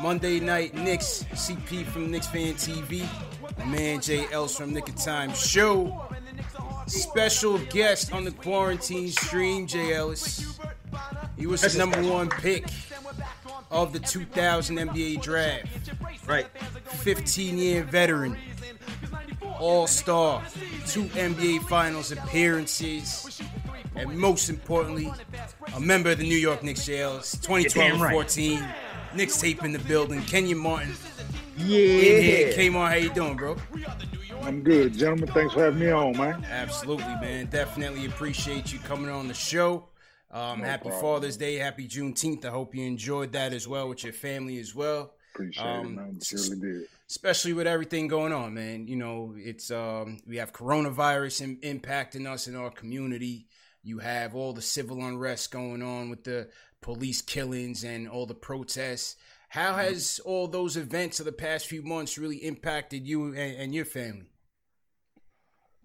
Monday night Knicks. CP from Knicks Fan TV. My man Jay Els from Nick of Time Show. Special guest on the quarantine stream, Jay Ellis. He was the number one pick of the 2000 NBA draft. Right. 15 year veteran. All star. Two NBA Finals appearances. And most importantly, a member of the New York Knicks jails. 2012 right. 14. Knicks tape in the building. Kenyon Martin Yeah. in here. Kmart, how you doing, bro? I'm good, gentlemen. Thanks for having me on, man. Absolutely, man. Definitely appreciate you coming on the show. Um, No happy problem. Father's Day, happy Juneteenth. I hope you enjoyed that as well with your family as well. Appreciate Um, it, man. Surely did. especially with everything going on, man. You know, it's um, we have coronavirus in, impacting us in our community. You have all the civil unrest going on with the police killings and all the protests. How has all those events of the past few months really impacted you and, and your family?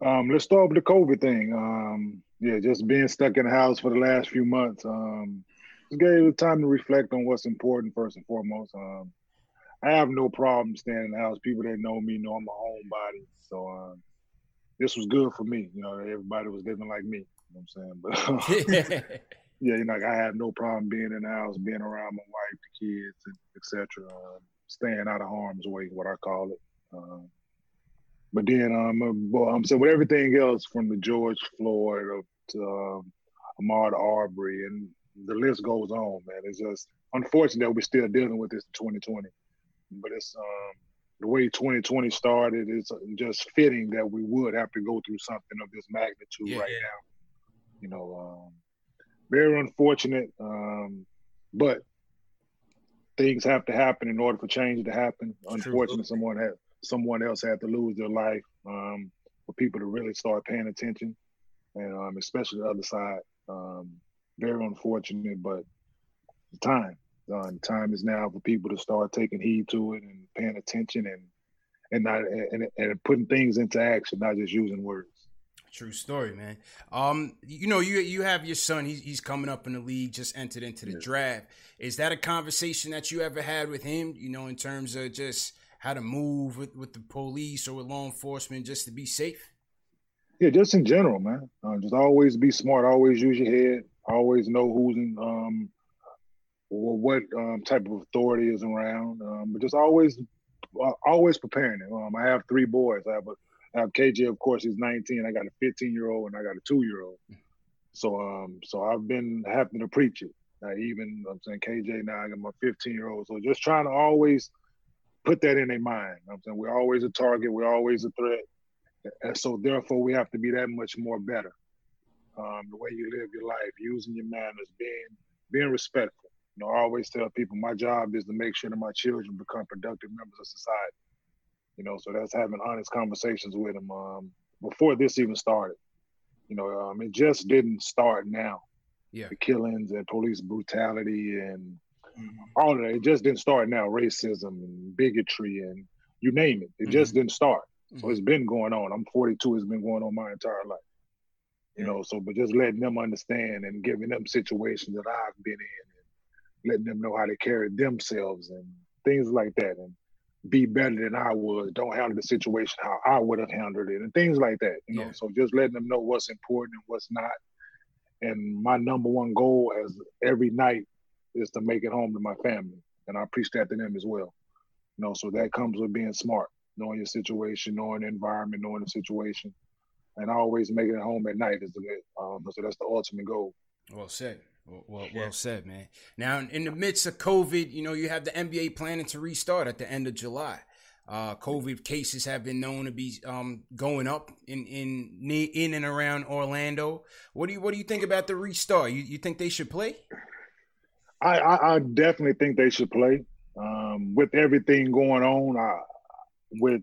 Um, let's start with the COVID thing. Um, yeah, just being stuck in the house for the last few months. Um, just gave it time to reflect on what's important first and foremost. Um, I have no problem staying in the house. People that know me know I'm a homebody, so um, this was good for me. You know, everybody was living like me. You know what I'm saying? But yeah, you know, like I have no problem being in the house, being around my wife, the kids, and etc. Um, staying out of harm's way, what I call it. Um, but then, um, uh, well, I'm saying with everything else, from the George Floyd up to um, Ahmaud Arbery, and the list goes on, man. It's just unfortunate that we're still dealing with this in 2020. But it's um, the way 2020 started. It's just fitting that we would have to go through something of this magnitude Yeah, right yeah. now. You know, um, very unfortunate, um, but things have to happen in order for change to happen. Unfortunately, someone had someone else had to lose their life um, for people to really start paying attention, and um, especially the other side. Um, very unfortunate, but it's time. Uh, time is now for people to start taking heed to it and paying attention and and not and, and putting things into action, not just using words. True story, man. Um, you know, you you have your son. He's he's coming up in the league. Just entered into the Yeah. draft. Is that a conversation that you ever had with him? You know, in terms of just how to move with, with the police or with law enforcement, just to be safe. Yeah, just in general, man. Uh, just always be smart. Always use your head. Always know who's in, um, or what um, type of authority is around. Um, but just always, uh, always preparing it. Um, I have three boys. I have a, I have KJ, of course, he's 19. I got a 15 year old and I got a two year old. So, um, so I've been having to preach it. Uh, even I'm saying KJ now, I got my 15 year old. So just trying to always put that in their mind. I'm saying we're always a target. We're always a threat. And so therefore we have to be that much more better. Um, the way you live your life, using your manners, being being respectful. You know, I always tell people my job is to make sure that my children become productive members of society. You know, so that's having honest conversations with them um, before this even started. You know, um, it just didn't start now. Yeah. The killings and police brutality and Mm-hmm. all of that. It just didn't start now. Racism and bigotry and you name it. It just didn't start. So it's been going on. I'm 42. It's been going on my entire life. You know, so but just letting them understand and giving them situations that I've been in and letting them know how to carry themselves and things like that and be better than I was. Don't handle the situation how I would have handled it and things like that. You know, so just letting them know what's important and what's not. And my number one goal as every night is to make it home to my family. And I preach that to them as well. You know, so that comes with being smart, knowing your situation, knowing the environment, knowing the situation. And always making it home at night is the um, so that's the ultimate goal. Well said. Well, well, well said, man. Now, in the midst of COVID, you know, you have the NBA planning to restart at the end of July. Uh, COVID cases have been known to be um, going up in in in and around Orlando. What do you what do you think about the restart? You you think they should play? I, I, I definitely think they should play. Um, with everything going on, I, with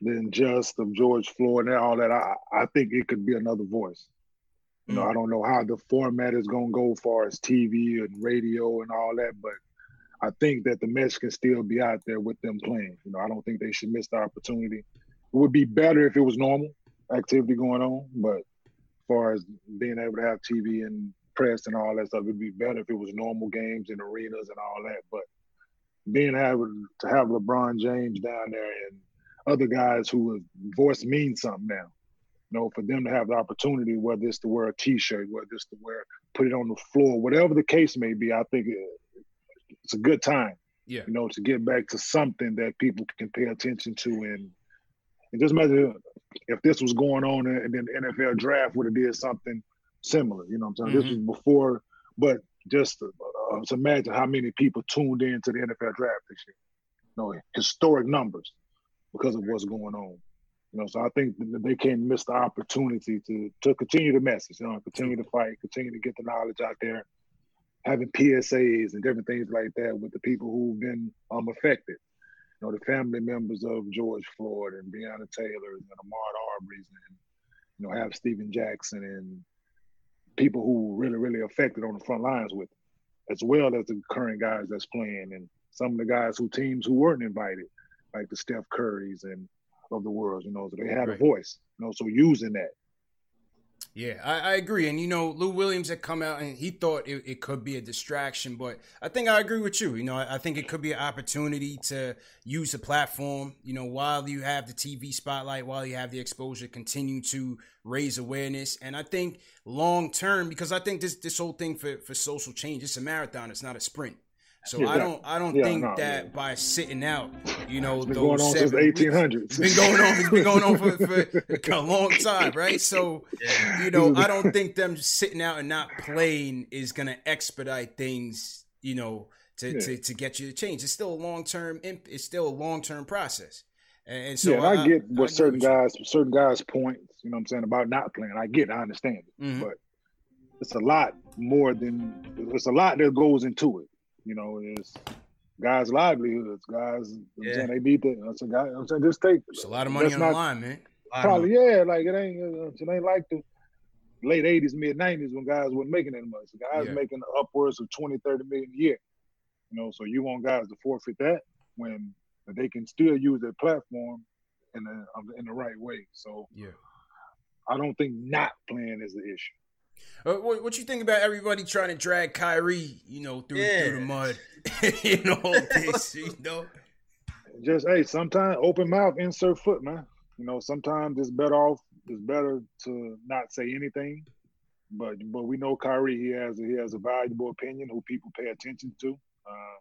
the injustice of George Floyd and all that, I, I think it could be another voice. You know, I don't know how the format is to go as far as TV and radio and all that, but I think that the message can still be out there with them playing. You know, I don't think they should miss the opportunity. It would be better if it was normal activity going on, but as far as being able to have TV and press and all that stuff, it'd be better if it was normal games in arenas and all that. But being able to have LeBron James down there and other guys who have voice means something now. You know, for them to have the opportunity, whether it's to wear a T-shirt, whether it's to wear, put it on the floor, whatever the case may be, I think it's a good time. Yeah. You know, to get back to something that people can pay attention to, and it just matter if this was going on and then the NFL draft would have did something similar. You know, what I'm saying this was before, but just uh, to imagine how many people tuned in to the NFL draft this year. You know, historic numbers because of what's going on. You know, so I think they can't miss the opportunity to to continue the message, you know, continue to fight, continue to get the knowledge out there, having PSAs and different things like that with the people who've been um affected. You know, the family members of George Floyd and Breonna Taylor and Ahmaud Arbery's and you know, have Stephen Jackson and people who were really, really affected on the front lines with it, as well as the current guys that's playing and some of the guys who teams who weren't invited, like the Steph Currys and of the world, you know, so they had Right. a voice, you know, so using that. Yeah, I, I agree. And you know, Lou Williams had come out and he thought it, it could be a distraction, but I think I agree with you. You know, I, I think it could be an opportunity to use the platform. You know, while you have the TV spotlight, while you have the exposure, continue to raise awareness. And I think long term, because I think this this whole thing for for social change, it's a marathon. It's not a sprint. So Yeah, I don't I don't yeah, think no, that yeah. by sitting out, you know, It's been those going on since the 1800s. It's been going on. It's been going on for, for a long time, right? So, you know, I don't think them sitting out and not playing is going to expedite things. You know, to, to to get you to change. It's still a long term. It's still a long term process. And, and so yeah, and I, get what agree certain with you. guys, certain guys' points, you know what I'm saying, about not playing. I get, it, I understand it, Mhm. but it's a lot more than it's a lot that goes into it. You know, it's guys' livelihoods, guys. What I'm Yeah. saying they need that. It's a guy. I'm saying just take. It's a lot of money on not- the line, man. Probably, yeah. Like it ain't. It ain't like the late '80s, mid '90s when guys weren't making that much. Guys Yeah. making upwards of 20, 30 million a year. You know, so you want guys to forfeit that when they can still use their platform in the in the right way. So Yeah. I don't think not playing is the issue. Uh, what, what you think about everybody trying to drag Kyrie, you know, through, through the mud, you know, this, you know? Just hey, sometimes open mouth, insert foot, man. You know, sometimes it's better off. It's better to not say anything. But but we know Kyrie. He has he has a valuable opinion who people pay attention to. Um,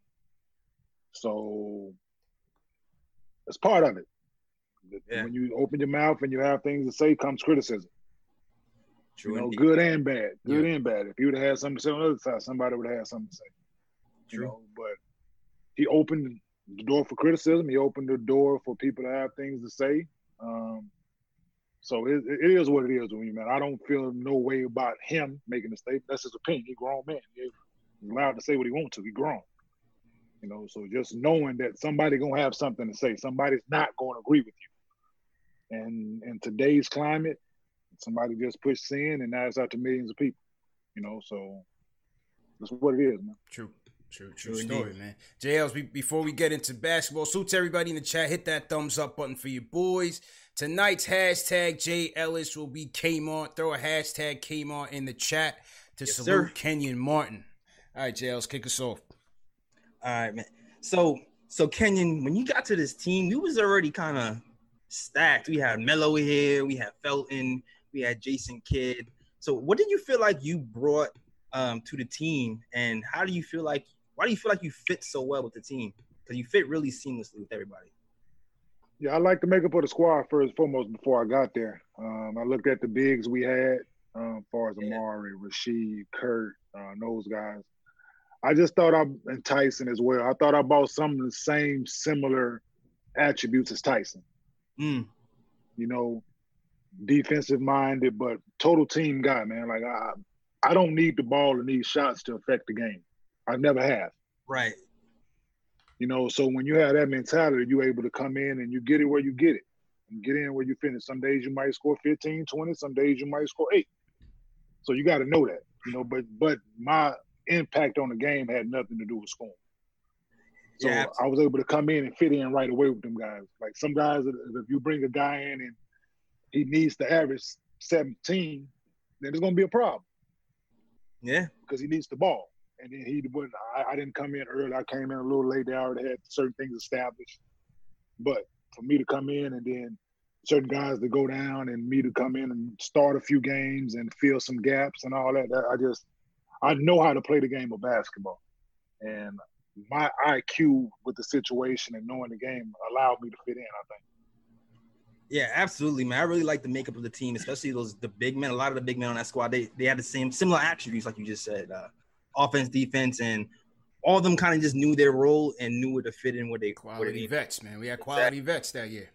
so it's part of it. Yeah. When you open your mouth and you have things to say, comes criticism. True you know, indeed. good and bad, good and bad. If you would have had something to say on the other side, somebody would have had something to say. You True. know, but he opened the door for criticism. He opened the door for people to have things to say. Um, so it, it is what it is with me, man. I don't feel no way about him making a statement. That's his opinion. He grown man. He, He's allowed to say what he wants to. He grown. You know, so just knowing that somebody gonna have something to say, somebody's not gonna agree with you. And in today's climate, somebody just pushed sin and now it's out to millions of people. You know, so that's what it is, man. True. True, true story, man. JLs, before we get into basketball, salute to everybody in the chat. Hit that thumbs up button for your boys. Tonight's hashtag J Ellis will be Kmart. Throw a hashtag Kmart in the chat to yes, salute sir. Kenyon Martin. All right, JLs, kick us off. All right, man. So, so Kenyon, when you got to this team, you was already kind of stacked. We had Melo here, we had Felton, we had Jason Kidd. So, what did you feel like you brought um, to the team, and how do you feel like why do you feel like you fit so well with the team? Because you fit really seamlessly with everybody. Yeah, I like the makeup of the squad first and foremost before I got there. Um, I looked at the bigs we had, um, as far as Amar'e, Rasheed, Kurt, uh, those guys. I just thought I and Tyson as well. I thought I bought some of the same similar attributes as Tyson. Mm. You know, defensive minded, but total team guy, man. Like I, I don't need the ball and need shots to affect the game. I never have. Right. You know, so when you have that mentality, you're able to come in and you get it where you get it. And get in where you finish. Some days you might score 15, 20, some days you might score eight. So you got to know that, you know, but but my impact on the game had nothing to do with scoring. So yeah, I was able to come in and fit in right away with them guys. Like some guys, if you bring a guy in and he needs to average 17, then it's going to be a problem. Yeah. Because he needs the ball and then he wouldn't. I, I, didn't come in early. I came in a little late. They already had certain things established. But for me to come in and then certain guys to go down and me to come in and start a few games and fill some gaps and all that, I just I know how to play the game of basketball, and my IQ with the situation and knowing the game allowed me to fit in. I think. Yeah, absolutely, man. I really like the makeup of the team, especially those the big men. A lot of the big men on that squad, they they had the same similar attributes, like you just said. Uh, offense, defense, and all of them kind of just knew their role and knew where to fit in where they quality where vets, man. We had quality exactly. vets that year.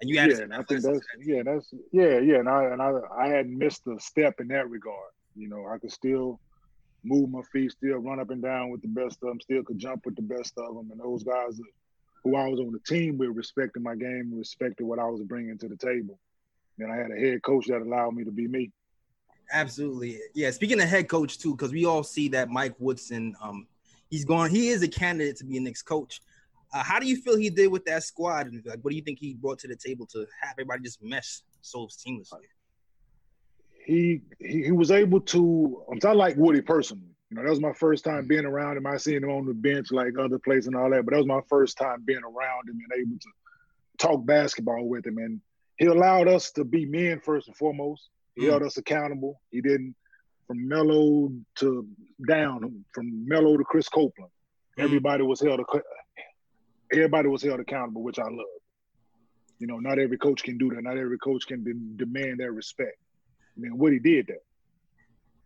And you had yeah, I think that's yeah, that's yeah, yeah. And I and I I hadn't missed a step in that regard. You know, I could still move my feet, still run up and down with the best of them, still could jump with the best of them. And those guys who I was on the team with respected my game, respected what I was bringing to the table. And I had a head coach that allowed me to be me. Absolutely. Yeah. Speaking of head coach too, because we all see that Mike Woodson, um, he's going. He is a candidate to be a next coach. Uh, how do you feel he did with that squad? And like, what do you think he brought to the table to have everybody just mesh so seamlessly? He he, he was able to. I'm not like Woody personally. You know, that was my first time being around him. I seen him on the bench like other places and all that, but that was my first time being around him and able to talk basketball with him. And he allowed us to be men first and foremost. He mm. held us accountable. He didn't from Melo to down, from Melo to Chris Copeland. Mm. Everybody was held everybody was held accountable, which I love. You know, not every coach can do that. Not every coach can de- demand that respect. I mean, Woody did that.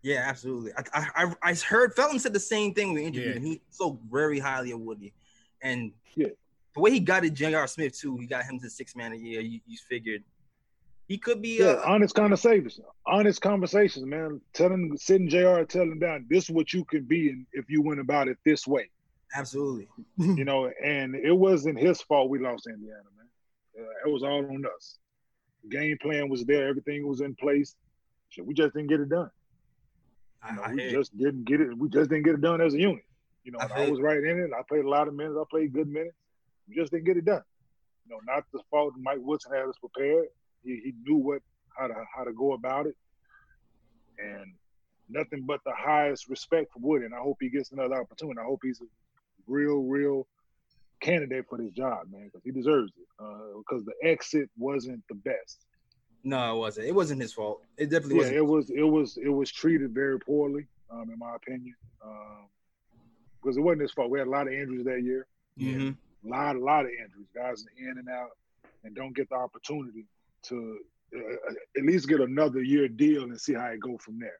Yeah, absolutely. I I, I heard Felton said the same thing we interviewed. Yeah. He spoke very highly of Woody, and yeah. the way he got it, J.R. Smith too. He got him to six man a year. You, you figured he could be yeah, uh, honest conversations, honest conversations, man. Telling sitting J.R. telling down this is what you could be if you went about it this way. Absolutely. you know, and it wasn't his fault we lost Indiana, man. Uh, it was all on us. Game plan was there, everything was in place. we just didn't get it done. You know, I, I we just didn't get it. We just didn't get it done as a unit. You know, I, I was right in it. I played a lot of minutes. I played good minutes. We just didn't get it done. You know, not the fault Mike Woodson had us prepared. He, he knew what how to how to go about it, and nothing but the highest respect for Woody. And I hope he gets another opportunity. I hope he's a real, real candidate for this job, man, because he deserves it. Uh, because the exit wasn't the best. No, it wasn't. It wasn't his fault. It definitely yeah, wasn't. it was. It was. It was treated very poorly, um, in my opinion. Um, because it wasn't his fault. We had a lot of injuries that year. Mm-hmm. A lot, a lot of injuries. Guys in and out, and don't get the opportunity to uh, at least get another year deal and see how it go from there.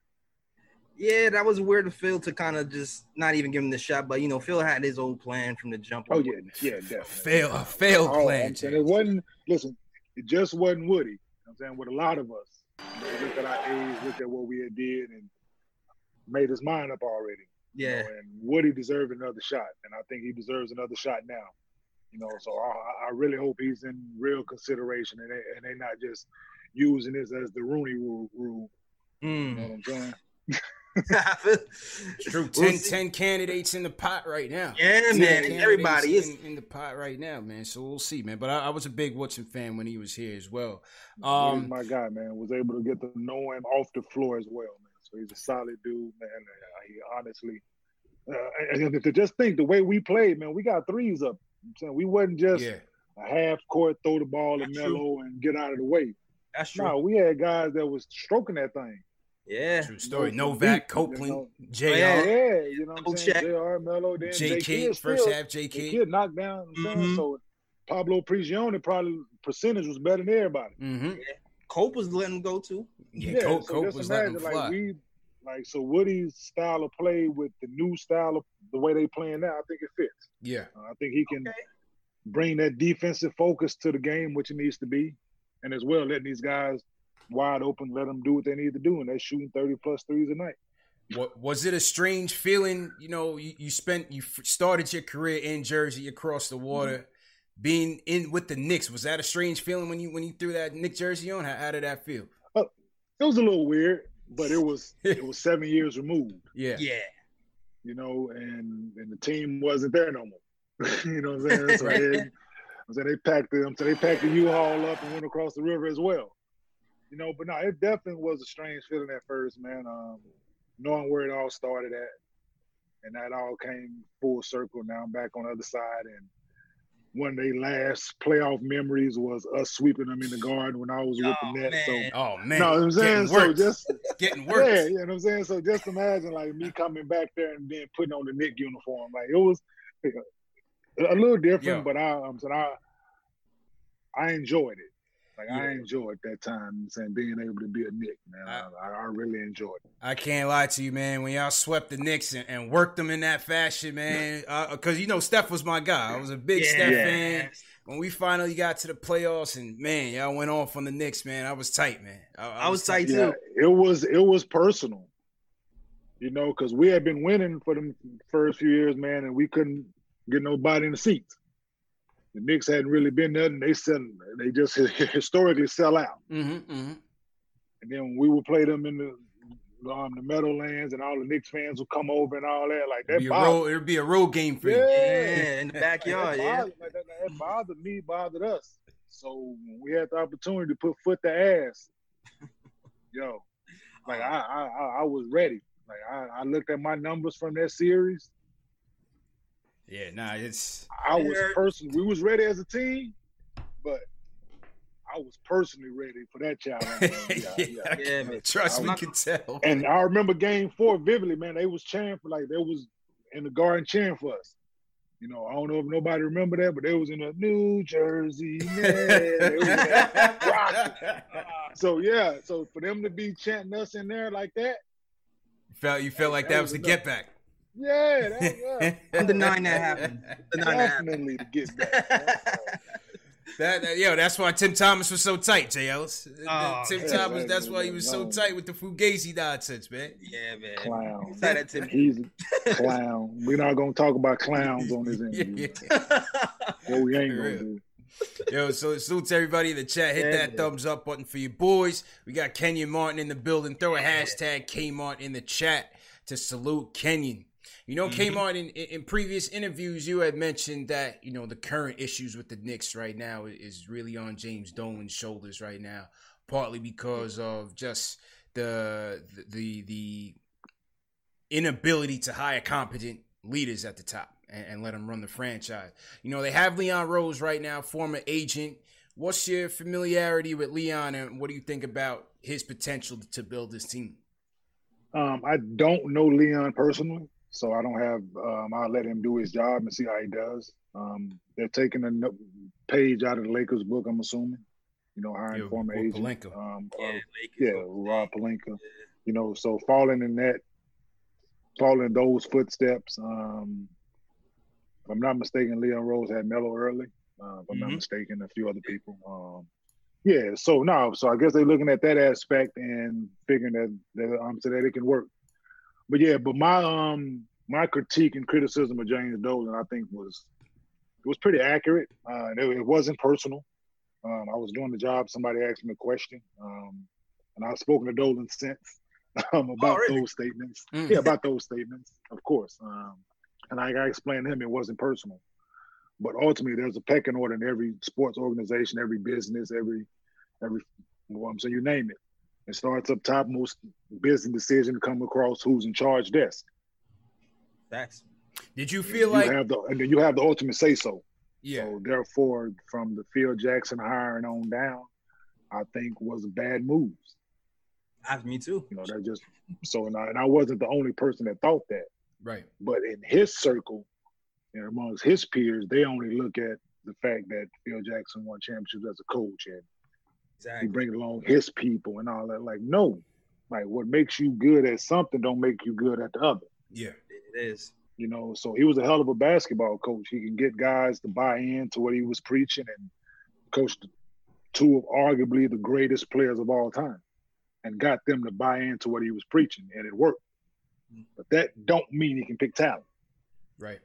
Yeah, that was weird of Phil to kind of just not even give him the shot, but you know, Phil had his own plan from the jump. Oh yeah, yeah, definitely. Fail, a failed oh, plan. It wasn't. Listen, it just wasn't Woody. You I'm saying with a lot of us, you know, look at our age, look at what we had did, and made his mind up already. You Yeah. know, and Woody deserved another shot, and I think he deserves another shot now. You know, so I, I really hope he's in real consideration, and they and they not just using this as the Rooney rule. rule you know Mm. what I'm saying? True. We'll 10, candidates in the pot right now. Yeah, man. Everybody is. in, in the pot right now, man. So we'll see, man. But I, I was a big Woodson fan when he was here as well. Woody's Um, my guy, man. Was able to get to know him off the floor as well, man. So he's a solid dude, man. Uh, he honestly, uh, to just think the way we played, man, we got threes up. I'm saying we wasn't just yeah, a half court, throw the ball to That's Melo and get out of the way. That's true. No, we had guys that was stroking that thing. Yeah. true story. No, Novak, deep, you Copeland, know. J.R. Oh, Yeah, Yeah. you know what I'm saying? J.R. Melo, then J. J. Kidd, Kidd first still- half, J. J. Kidd. Kidd knocked down. You know what I'm saying? Mhm. So Pablo Prigioni probably percentage was better than everybody. Mm-hmm. Cope was letting him go too. Yeah, Cope, so Cope just was letting him imagine, fly. like we, like so Woody's style of play with the new style of the way they playing now, I think it fits. yeah, Uh, I think he can Okay. bring that defensive focus to the game, which it needs to be, and as well letting these guys wide open, let them do what they need to do, and they're shooting thirty plus threes a night. What was it a strange feeling? You know, you, you spent you started your career in Jersey across the water, mm-hmm. being in with the Knicks. Was that a strange feeling when you when you threw that Knick jersey on? How, how did that feel? Uh, it was a little weird, but it was it was seven years removed, Yeah, Yeah. you know, and and the team wasn't there no more. you know what I'm saying? So they, so they packed them, so they packed the U-Haul up and went across the river as well. You know, but no, it definitely was a strange feeling at first, man. Um, knowing where it all started at, and that all came full circle. Now I'm back on the other side, and one of their last playoff memories was us sweeping them in the garden when I was with Oh, the net. man. Oh man, So, no, I'm saying getting so worked. just getting worked. yeah, you know what I'm saying. So just imagine like me coming back there and then putting on the Knick uniform. Like it was a little different, Yeah. but I, I'm saying I, I enjoyed it. Like I Yeah. enjoyed that time, and being able to be a Knick, man. I, I, I really enjoyed it. I can't lie to you, man. When y'all swept the Knicks and, and worked them in that fashion, man, because uh, you know Steph was my guy. I was a big Yeah. Steph fan. When we finally got to the playoffs, and man, y'all went off on the Knicks, man. I was tight, man. I was tight, Yeah, too. it was it was personal, you know, because we had been winning for the first few years, man, and we couldn't get nobody in the seats. The Knicks hadn't really been there, and they sell, they just historically sell out. Mm-hmm, mm-hmm. And then we would play them in the um, the Meadowlands, and all the Knicks fans would come over and all that, like that Be a road, it'd be a road game for you. Yeah, in the That backyard. Yeah. bothered, like, that, that bothered me, bothered us. So when we had the opportunity to put foot to ass, yo, like I, I, I- I was ready. Like I, I looked at my numbers from that series. Yeah, nah, it's I was personally. We was ready as a team, but I was personally ready for that challenge. Yeah, yeah. Yeah, man. trust I me, was- can tell. And I remember game four vividly, man. They was cheering for like they was in the garden cheering for us. You know, I don't know if nobody remember that, but they was in a New Jersey. Man. They was in that rock. So yeah, so for them to be chanting us in there like that, You felt you felt like That that was was the enough. get back. Yeah, that, yeah I'm denying that happened. Denying that happened. definitely to get That, that- yo, that's why Tim Thomas was so tight, J. Ellis. Oh, Tim yeah, Thomas, man, that's why he was so tight with the Fugazi nonsense, man. Yeah, man. Clown. Say that to me. He's a clown. We're not gonna talk about clowns on this interview. What we ain't gonna do. Yo, so salute to everybody in the chat. Hit Yeah, that man. thumbs up button for your boys. We got Kenyon Martin in the building. Throw a hashtag Kmart in the chat to salute Kenyon. You know, Mm-hmm. Kmart, in, in previous interviews, you had mentioned that, you know, the current issues with the Knicks right now is really on James Dolan's shoulders right now, partly because of just the the the inability to hire competent leaders at the top and, and let them run the franchise. You know, they have Leon Rose right now, former agent. What's your familiarity with Leon and what do you think about his potential to build this team? Um, I don't know Leon personally, so I don't have. Um, I'll let him do his job and see how he does. Um, they're taking a no- page out of the Lakers book. I'm assuming, you know, hiring Yeah, former agent. Pelinka. Um, Yeah, uh, Lakers. yeah, Rob Pelinka. You know, so falling in that, following those footsteps. Um, if I'm not mistaken, Leon Rose had Melo early. Uh, if I'm not Mhm. mistaken, a few other people. Um, yeah, so now, so I guess they're looking at that aspect and figuring that that um, so that it can work. But yeah, but my um my critique and criticism of James Dolan, I think, was it was pretty accurate. Uh, it, it, wasn't personal. Um, I was doing the job. Somebody asked me a question, um, and I've spoken to Dolan since um, about oh, really? those statements. Mm. Yeah, about those statements, of course. Um, and I, I explained to him it wasn't personal. But ultimately, there's a pecking order in every sports organization, every business, every every. Well, I'm saying you name it. It starts up top. Most business decision to come across who's in charge desk. Facts. Did you feel you like have the and then you have the ultimate say so. Yeah. So therefore, from the Phil Jackson hiring on down, I think was a bad moves. I, ah, me too. You know, that just so and I, and I wasn't the only person that thought that. Right. But in his circle, and amongst his peers, they only look at the fact that Phil Jackson won championships as a coach and exactly. he bring along his people and all that. Like, no, like what makes you good at something don't make you good at the other. Yeah, it is. You know, so he was a hell of a basketball coach. He can get guys to buy into what he was preaching and coached two of arguably the greatest players of all time and got them to buy into what he was preaching and it worked. Mm. But that don't mean he can pick talent. Right.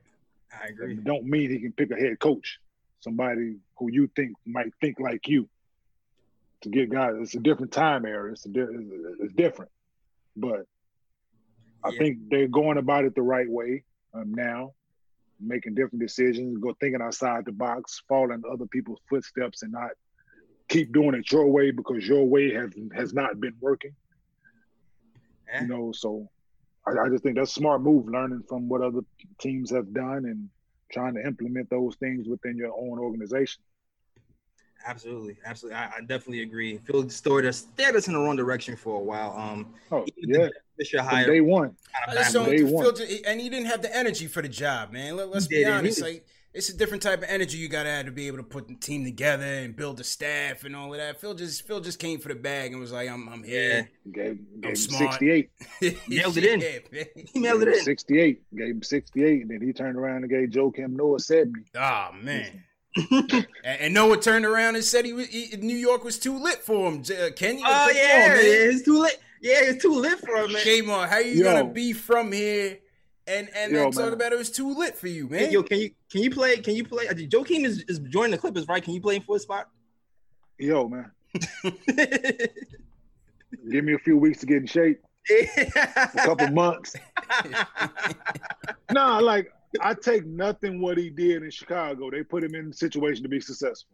I agree. It don't mean he can pick a head coach, somebody who you think might think like you. To get guys, it's a different time era. It's a, it's different, but I yeah. think they're going about it the right way um, now, making different decisions, go thinking outside the box, following other people's footsteps, and not keep doing it your way because your way has has not been working. Yeah. You know, so I, I just think that's smart move, learning from what other teams have done and trying to implement those things within your own organization. Absolutely, absolutely. I, I definitely agree. Phil stored us steered us in the wrong direction for a while. Um, oh yeah, Fisher hired day one. Day one. and he didn't have the energy for the job, man. Let, us be honest. Like it's a different type of energy you gotta have to be able to put the team together and build the staff and all of that. Phil just Phil just came for the bag and was like, I'm I'm here. Yeah. Gave, gave him sixty eight. Nailed it in. Yeah, he nailed it in. Sixty eight. Gave him sixty eight, and then he turned around and gave Joakim Noah seventy. Oh man. and, and, Noah turned around and said he, was, he New York was too lit for him. Uh, Kenny, oh yeah, on, it's too lit. Yeah, it's too lit for him, man. Shame on how you Yo. gonna be from here and and Yo, then talk about it was too lit for you, man. Hey, yo, can you can you play? Can you play? Uh, Joakim is, is joining the Clippers, right? Can you play for a spot? Yo, man. Give me a few weeks to get in shape. a couple months. nah, like I take nothing what he did in Chicago. They put him in a situation to be successful.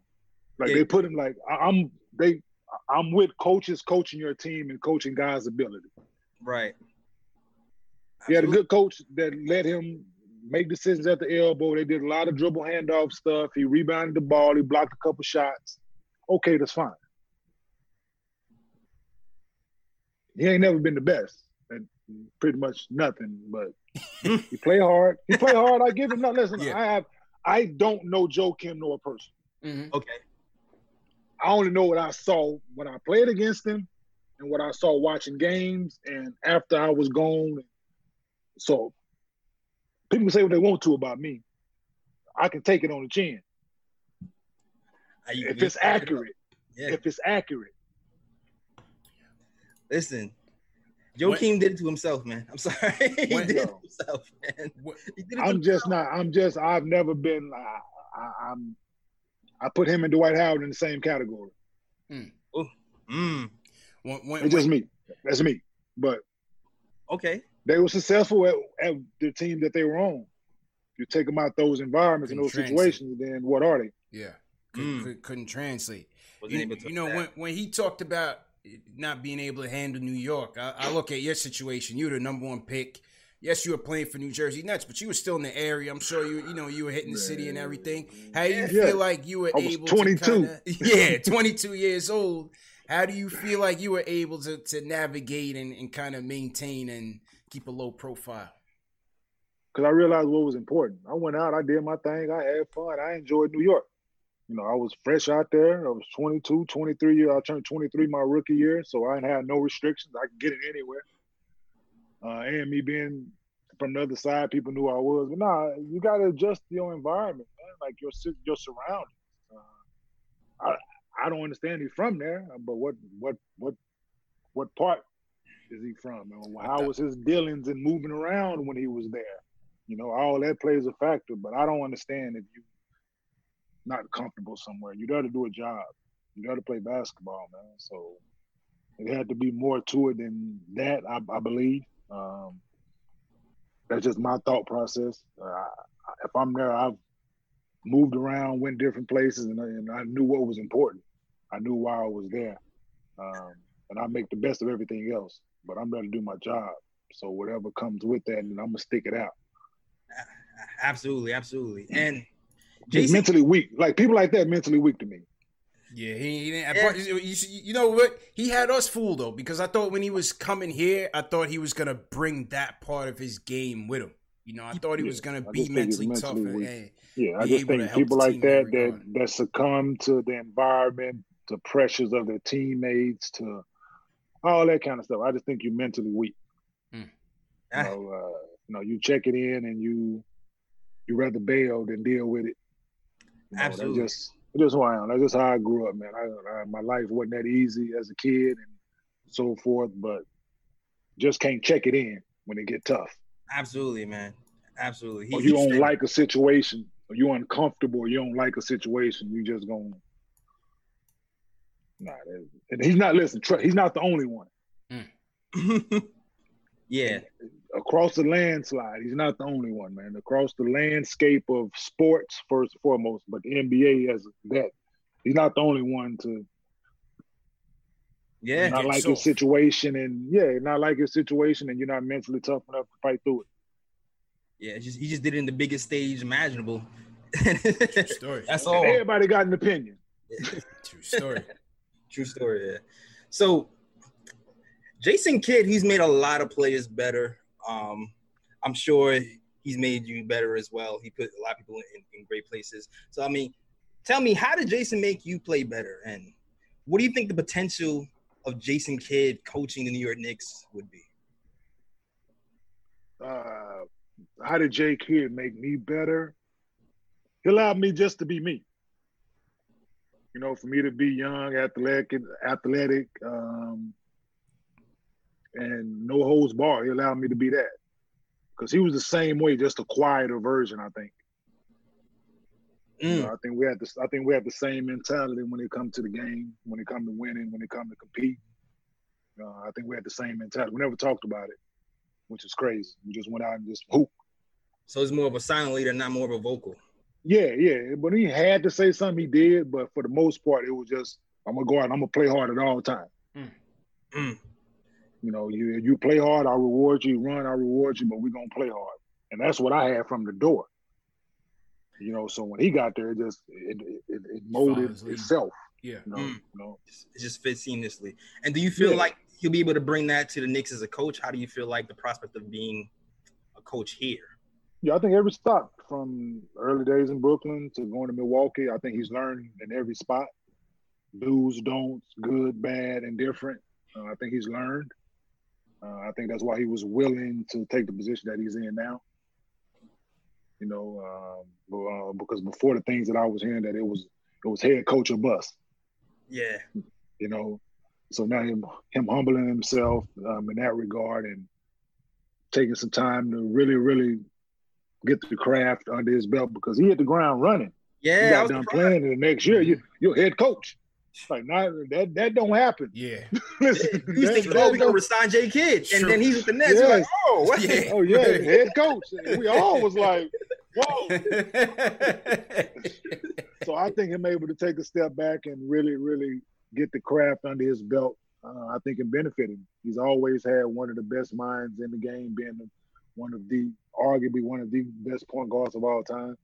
Like yeah. they put him like I'm they I'm with coaches coaching your team and coaching guys' ability. Right. He had a good coach that let him make decisions at the elbow. They did a lot of dribble handoff stuff. He rebounded the ball. He blocked a couple shots. Okay, that's fine. He ain't never been the best at pretty much nothing, but he play hard. He play hard. I give him no listen. Yeah. I have I don't know Joakim nor a person. Mm-hmm. Okay. I only know what I saw when I played against him and what I saw watching games and after I was gone so people say what they want to about me. I can take it on the chin. if it's accurate. Yeah. If it's accurate. Listen, Joakim did it to himself, man. I'm sorry. he when, did it to himself, man. I'm just not. I'm just. I've never been. I, I, am I put him and Dwight Howard in the same category. Mm. Mm. When, when, it's just me. That's me. But okay, they were successful at, at, the team that they were on. You take them out those environments couldn't and those translate. situations, then what are they? Yeah, couldn't, mm. couldn't translate. You, you, know, when, when he talked about not being able to handle New York, I, I look at your situation. You're the number one pick. Yes, you were playing for New Jersey Nets, but you were still in the area. I'm sure you, you know, you were hitting the city and everything. How do you yeah. feel like you were able 22. to kinda, yeah, 22 years old. How do you feel like you were able to to navigate and, and kind of maintain and keep a low profile? Because I realized what was important. I went out, I did my thing, I had fun, I enjoyed New York. You know, I was fresh out there. I was 22, 23 years. I turned 23 my rookie year, so I had no restrictions. I could get it anywhere. Uh, and me being from the other side, people knew I was. But nah, you got to adjust your environment, man. Like your your surroundings. Uh, I I don't understand he's from there, but what what what what part is he from? How was his dealings and moving around when he was there? You know, all that plays a factor, but I don't understand if you not comfortable somewhere. You got to do a job. You got to play basketball, man. So it had to be more to it than that, I, I believe. Um, that's just my thought process. Uh, if I'm there, I've moved around, went different places, and, and, I knew what was important. I knew why I was there, um, and I make the best of everything else. But I'm there to do my job. So whatever comes with that, and I'm gonna stick it out. Absolutely, absolutely. And Jason, mentally weak. Like people like that, mentally weak to me. Yeah, he, he didn't. Yeah. You know what? He had us fooled though, because I thought when he was coming here, I thought he was gonna bring that part of his game with him. You know, I thought he was gonna be mentally, mentally tough. And, yeah, I just think people like that that that succumb to the environment, the pressures of their teammates, to all that kind of stuff. I just think you're mentally weak. Mm. You know, uh, you know, you check it in and you you rather bail than deal with it. You know, Absolutely. That's just that's just who I am. That's just how I grew up, man. I, I, my life wasn't that easy as a kid and so forth, but just can't check it in when it get tough. Absolutely, man. Absolutely. He, or you don't like a situation, or you uncomfortable, or you don't like a situation, you just gonna. Nah, and he's not listening. He's not the only one. Mm. yeah. Across the landslide, he's not the only one, man. Across the landscape of sports, first and foremost, but the NBA has that. He's not the only one to yeah, not like so. his situation, and yeah, not like his situation, and you're not mentally tough enough to fight through it. Yeah, just he just did it in the biggest stage imaginable. True story. That's all. And everybody got an opinion. True story. True story. Yeah. So, Jason Kidd, he's made a lot of players better. Um, I'm sure he's made you better as well. He put a lot of people in, in great places. So, I mean, tell me, how did Jason make you play better? And what do you think the potential of Jason Kidd coaching the New York Knicks would be? Uh, how did Jay Kidd make me better? He allowed me just to be me. You know, for me to be young, athletic, athletic, um, and no holds bar. He allowed me to be that because he was the same way, just a quieter version. I think. Mm. You know, I think we had the I think we had the same mentality when it comes to the game, when it comes to winning, when it comes to compete. Uh, I think we had the same mentality. We never talked about it, which is crazy. We just went out and just hoop. So it's more of a silent leader, not more of a vocal. Yeah, yeah. But he had to say something, he did. But for the most part, it was just I'm gonna go out. I'm gonna play hard at all time. Mm. Mm. You know, you you play hard, I'll reward you. you run, I'll reward you. But we're gonna play hard, and that's what I had from the door. You know, so when he got there, it just it it, it molded itself. Yeah, you know, mm. you know, it just fits seamlessly. And do you feel yeah. like he'll be able to bring that to the Knicks as a coach? How do you feel like the prospect of being a coach here? Yeah, I think every stop from early days in Brooklyn to going to Milwaukee, I think he's learned in every spot. Do's, don'ts, good, bad, and different. Uh, I think he's learned. Uh, I think that's why he was willing to take the position that he's in now you know, um, uh, because before the things that I was hearing that it was it was head coach or bust. Yeah. You know, so now him him humbling himself um, in that regard and taking some time to really really get the craft under his belt because he hit the ground running. Yeah, he got done playing in the next year. You you're head coach. Like not that that don't happen. Yeah. Listen, you think, oh, we gonna resign Jay Kidd, and then he's with the Nets. Yes. Like, oh, yeah. oh yeah, head coach. We all was like, whoa. so I think him able to take a step back and really, really get the craft under his belt. Uh, I think it benefited him. He's always had one of the best minds in the game, being one of the arguably one of the best point guards of all time.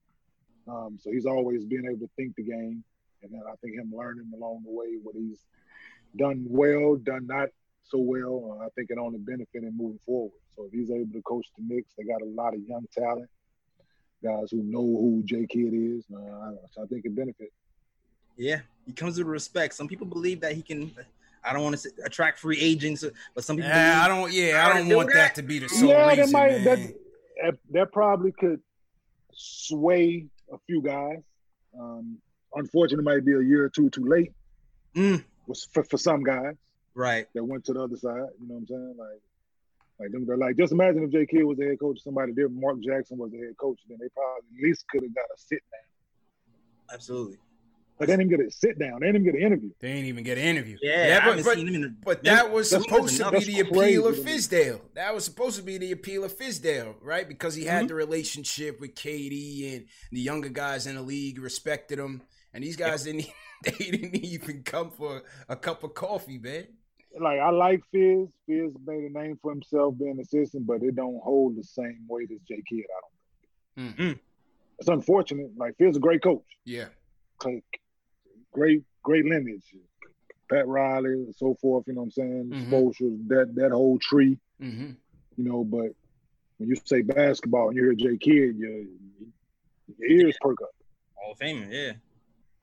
Um, so he's always been able to think the game and then I think him learning along the way what he's done well, done not so well, uh, I think it only benefit him moving forward. So if he's able to coach the Knicks, they got a lot of young talent, guys who know who Jay Kidd is. Uh, so I think it benefits. Yeah, he comes with respect. Some people believe that he can. I don't want to attract free agents, but some people. Yeah, I don't. Yeah, I don't want that. that. to be the sole yeah, reason, that might that, that probably could sway a few guys. Um, unfortunately, might be a year or two too late. Mm. For, for some guys, right, that went to the other side. You know what I'm saying? Like, Like them, they're like just imagine if J Kidd was the head coach, somebody different, Mark Jackson was the head coach, then they probably at least could have got a sit down. Absolutely. But they didn't even get a sit down. They didn't even get an interview. They didn't even get an interview. Yeah, I but, but, in a- but that was supposed to be the appeal of to me. Fizdale. That was supposed to be the appeal of Fizdale, right? Because he Mm-hmm. had the relationship with KD and the younger guys in the league respected him, and these guys didn't. They didn't even come for a cup of coffee, man. Like I like Fizz. Fizz made a name for himself being an assistant, but it don't hold the same weight as J Kidd. I don't think. Mm. Mm. It's unfortunate. Like Fizz is a great coach. Yeah, Like, great, great lineage. Pat Riley, and so forth. You know what I'm saying? Spoelstra, that that whole tree. hmm You know, but when you say basketball and you hear J Kidd, your, your ears perk up. Hall of Famer, yeah.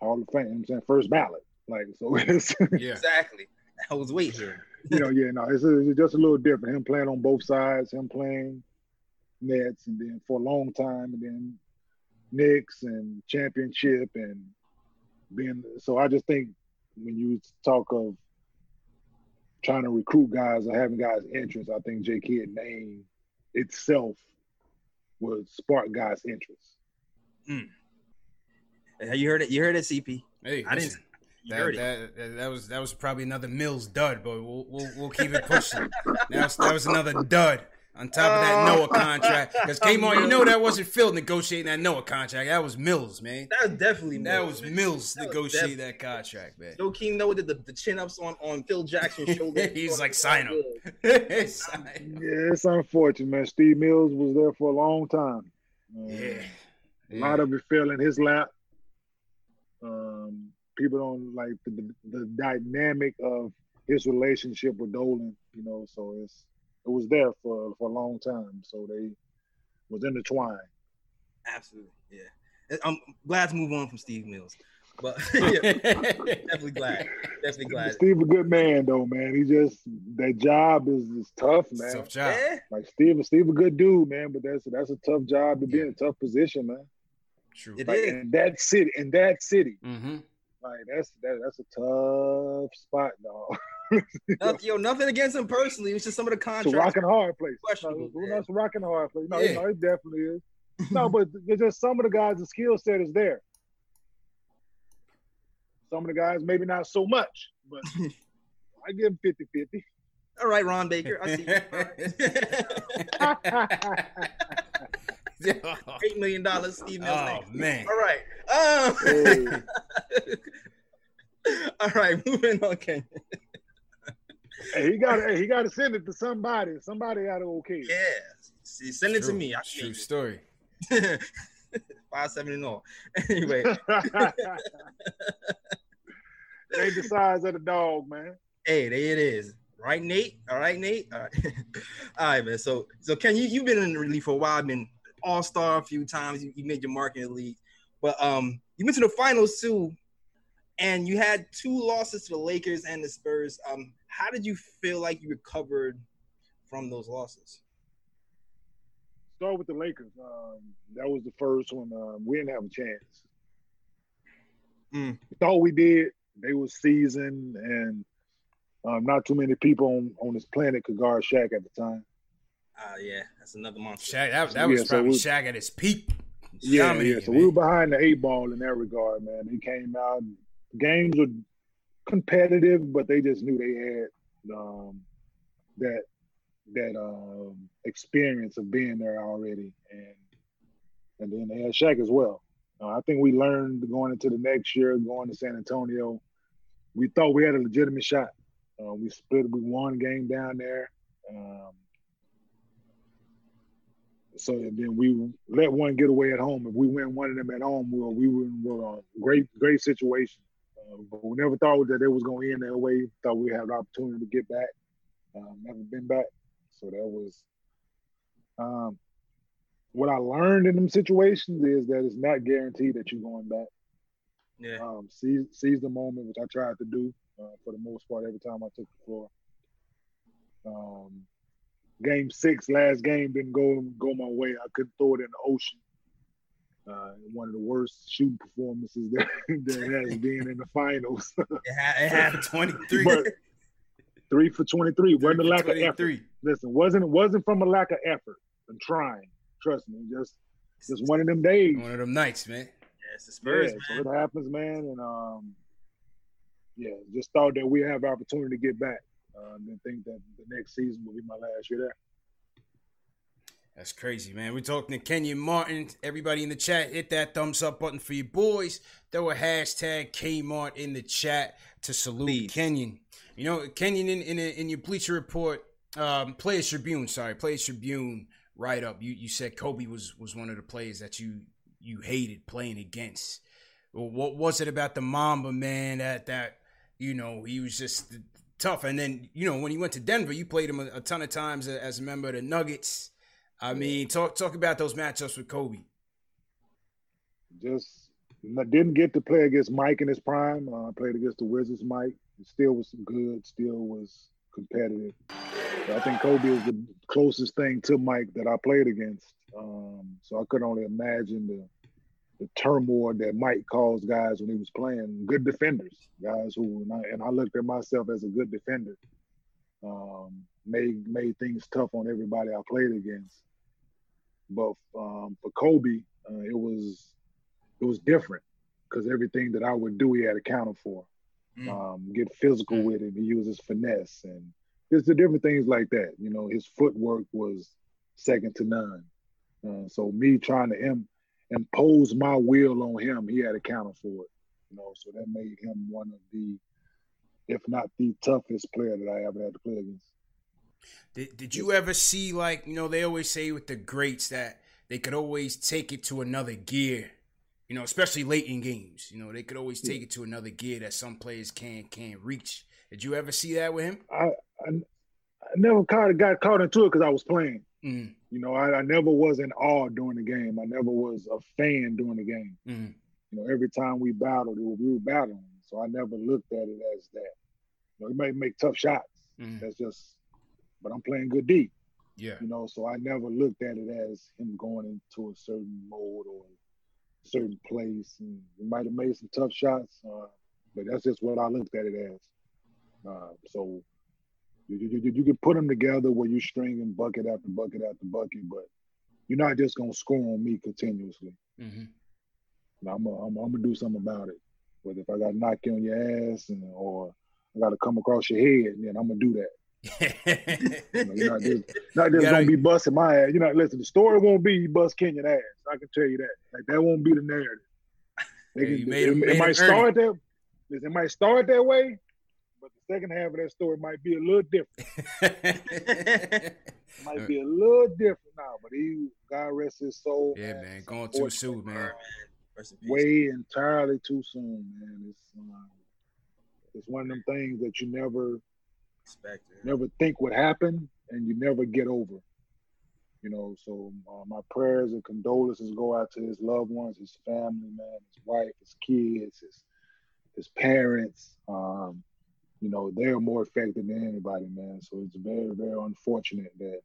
Hall of Fame. You know I'm saying first ballot. Like so, it's yeah. Exactly. That was weight here. you know, yeah, no, it's, it's just a little different. Him playing on both sides, him playing Nets, and then for a long time, and then Knicks and championship, and being. So I just think when you talk of trying to recruit guys or having guys interest, I think J Kidd name itself would spark guys' interest. Yeah, You heard it. You heard it, CP. Hey, I didn't. That, that, that, that was that was probably another Mills dud, but we'll we'll, we'll keep it pushing. that, was, that was another dud on top of that Noah contract. Because came on, you know that wasn't Phil negotiating that Noah contract. That was Mills, man. That was definitely Mills, That was. Mills That was negotiating definitely- that contract, man. Joakim Noah did the, the chin ups on, on Phil Jackson's shoulder. He's like, sign him. Yeah, it's unfortunate, man. Steve Mills was there for a long time. Um, yeah. A lot of it fell in his lap. People don't like the, the, the dynamic of his relationship with Dolan, you know. So it's it was there for for a long time. So they was intertwined. Absolutely, yeah. I'm glad to move on from Steve Mills, but yeah, definitely glad. Definitely glad. Steve a good man though, man. He just that job is, is tough, man. Tough job. Yeah, Like Steve, Steve a good dude, man. But that's that's a tough job to be in a tough position, man. True. It Like is. in that city, in that city, Mm-hmm. Like that's that, that's a tough spot, dog. Nothing, yo, nothing against him personally. It's just some of the contracts. It's a contracts. rock hard place. No, Questionable, it's, yeah. it's a rock hard place. No, Yeah. no, it definitely is. No, but just some of the guys, the skill set is there. Some of the guys, maybe not so much, but I give them 50 50. All right, Ron Baker. I see. you. Eight million dollars, Steve Mills. oh next. man. All right. Um, Hey. all right, moving on. Okay. Hey, he got hey, he got to send it to somebody. Somebody got to okay. Yeah. See, send it to True. me. I True can story. Five seven and all. Anyway, it ain't the size of the dog, man. hey, there it is. Right, Nate. All right, Nate. All right, all right, man. So, so Ken, you you've been in the league for a while. I've Been All Star a few times. You, you made your mark in the league, but um, you went to the finals too, and you had two losses to the Lakers and the Spurs. Um, how did you feel like you recovered from those losses? Start with the Lakers. Um, that was the first one. Um, we didn't have a chance. Mm. We thought we did. They were seasoned, and um, not too many people on, on this planet could guard Shaq at the time. Ah, yeah, that's another monster. Shaq, that, that Yeah, was so probably we- Shaq at his peak. Yeah, Dominating, yeah. So man. we were behind the eight ball in that regard, man. They came out. Games were competitive, but they just knew they had um, that that um, experience of being there already, and and then they had Shaq as well. Uh, I think we learned going into the next year, going to San Antonio. We thought we had a legitimate shot. Uh, we split. We won a game down there. Um, so then we let one get away at home. If we win one of them at home, well, we were in a great, great situation. Uh, but we never thought that it was going to end that way. Thought we had an opportunity to get back. Um, never been back. So that was um, what I learned in them situations is that it's not guaranteed that you're going back. Yeah. Um, seize, seize the moment, which I tried to do uh, for the most part every time I took the floor. Um, game six, last game didn't go go my way. I couldn't throw it in the ocean. Uh, one of the worst shooting performances that there has been in the finals. It, ha- it happened. 23. but Three for 23. Wasn't a lack of effort. Listen, wasn't wasn't from a lack of effort and trying. Trust me, just just one of them days. One of them nights, man. Yeah, it's the Spurs, yeah, man. So it happens, man, and um, yeah, just thought that we have opportunity to get back. Uh, and think that the next season will be my last year there. That's crazy, man. We're talking to Kenyon Martin. Everybody in the chat, hit that thumbs up button for your boys. Throw a hashtag Kmart in the chat to salute Please. Kenyon. You know, Kenyon in in, in your Bleacher Report, um, Players Tribune, sorry, Players Tribune write up. You you said Kobe was was one of the players that you you hated playing against. Well, what was it about the Mamba man that that you know he was just tough? And then you know when he went to Denver, you played him a, a ton of times as a member of the Nuggets. I mean, talk talk about those matchups with Kobe. Just didn't get to play against Mike in his prime. Uh, I played against the Wizards, Mike. Still was good. Still was competitive. But I think Kobe is the closest thing to Mike that I played against. Um, so I could only imagine the the turmoil that Mike caused guys when he was playing. Good defenders, guys who and I, and I looked at myself as a good defender. Um, made made things tough on everybody I played against. But um, for Kobe, uh, it was it was different because everything that I would do, he had accounted for. Mm. Um, get physical mm. with him. He uses finesse and just the different things like that. You know, his footwork was second to none. Uh, so me trying to Im- impose my will on him, he had accounted for it. You know, so that made him one of the, if not the toughest player that I ever had to play against. Did, did you ever see like you know they always say with the greats that they could always take it to another gear, you know, especially late in games. You know, they could always take it to another gear that some players can't can't reach. Did you ever see that with him? I I, I never caught got caught into it because I was playing. Mm. You know, I, I, never was in awe during the game. I never was a fan during the game. Mm. You know, every time we battled, we were battling. So I never looked at it as that. You know, he might make tough shots. Mm. That's just but I'm playing good D. Yeah. You know, so I never looked at it as him going into a certain mode or a certain place. And he might have made some tough shots, uh, but that's just what I looked at it as. Uh, so you, you, you, can put them together where you string and bucket after bucket after bucket, but you're not just gonna score on me continuously. Mm-hmm. I'm gonna do something about it. Whether if I got to knock you on your ass and, or I got to come across your head, then I'm gonna do that you know, you're not just, not just gonna be busting my ass. You know, listen, the story won't be you bust Kenyon ass. I can tell you that. Like that won't be the narrative. Yeah, can, it, made it might start that. It might start that way, but the second half of that story might be a little different. might be a little different now, but he God rest his soul. Yeah, man, man. going too soon, man. Way entirely too soon, man. It's um, it's one of them things that you never expect, Never think would happen, and you never get over. You know, so uh, my prayers and condolences go out to his loved ones, his family, man, his wife, his kids, his his parents. Um, you know, they're more affected than anybody, man. So it's very, very unfortunate that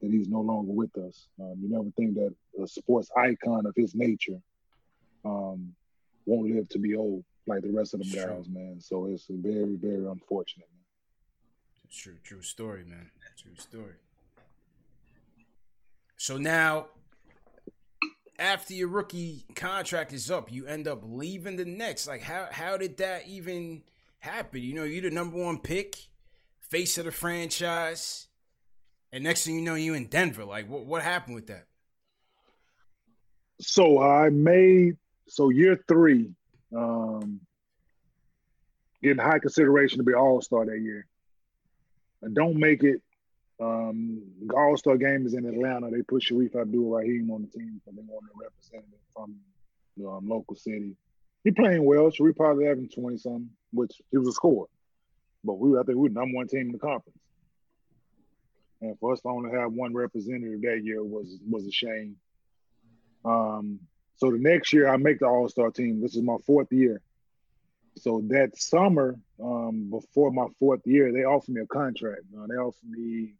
that he's no longer with us. Um, you never think that a sports icon of his nature um, won't live to be old like the rest of them guys, man. So it's very, very unfortunate. True, true story, man. True story. So now, after your rookie contract is up, you end up leaving the Nets. Like, how how did that even happen? You know, you're the number one pick, face of the franchise, and next thing you know, you in Denver. Like, what what happened with that? So I made so year three, um, getting high consideration to be All Star that year and don't make it. Um, All Star game is in Atlanta. They put Shareef Abdur-Rahim on the team, so they want a representative from the um, local city. He playing well. Shareef probably having twenty something, which he was a scorer. But we, I think we were number one team in the conference. And for us to only have one representative that year was was a shame. Um, so the next year I make the All Star team. This is my fourth year. So that summer, um, before my fourth year, they offered me a contract. Uh, they offered me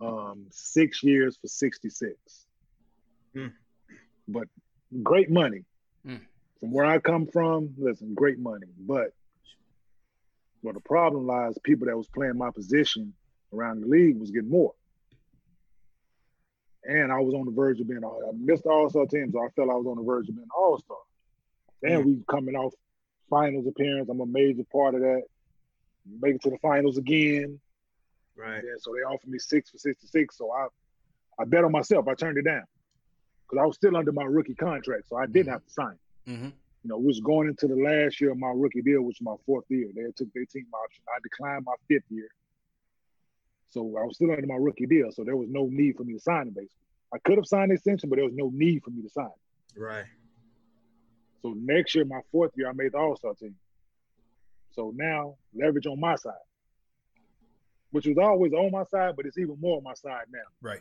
um, six years for 66. Mm. But great money. Mm. From where I come from, listen, great money. But Well, the problem lies people that was playing my position around the league was getting more. And I was on the verge of being I missed the All Star team, so I felt I was on the verge of being All Star. Then mm. we coming off finals appearance. I'm a major part of that. Make it to the finals again. Right. Yeah, so they offered me six for sixty-six. So I, I bet on myself. I turned it down because I was still under my rookie contract, so I didn't mm. have to sign. Mm-hmm. You know, was going into the last year of my rookie deal, which was my fourth year. They took their team option. I declined my fifth year, so I was still under my rookie deal. So there was no need for me to sign it. Basically, I could have signed the extension, but there was no need for me to sign. Right. So next year, my fourth year, I made the All Star team. So now leverage on my side, which was always on my side, but it's even more on my side now. Right.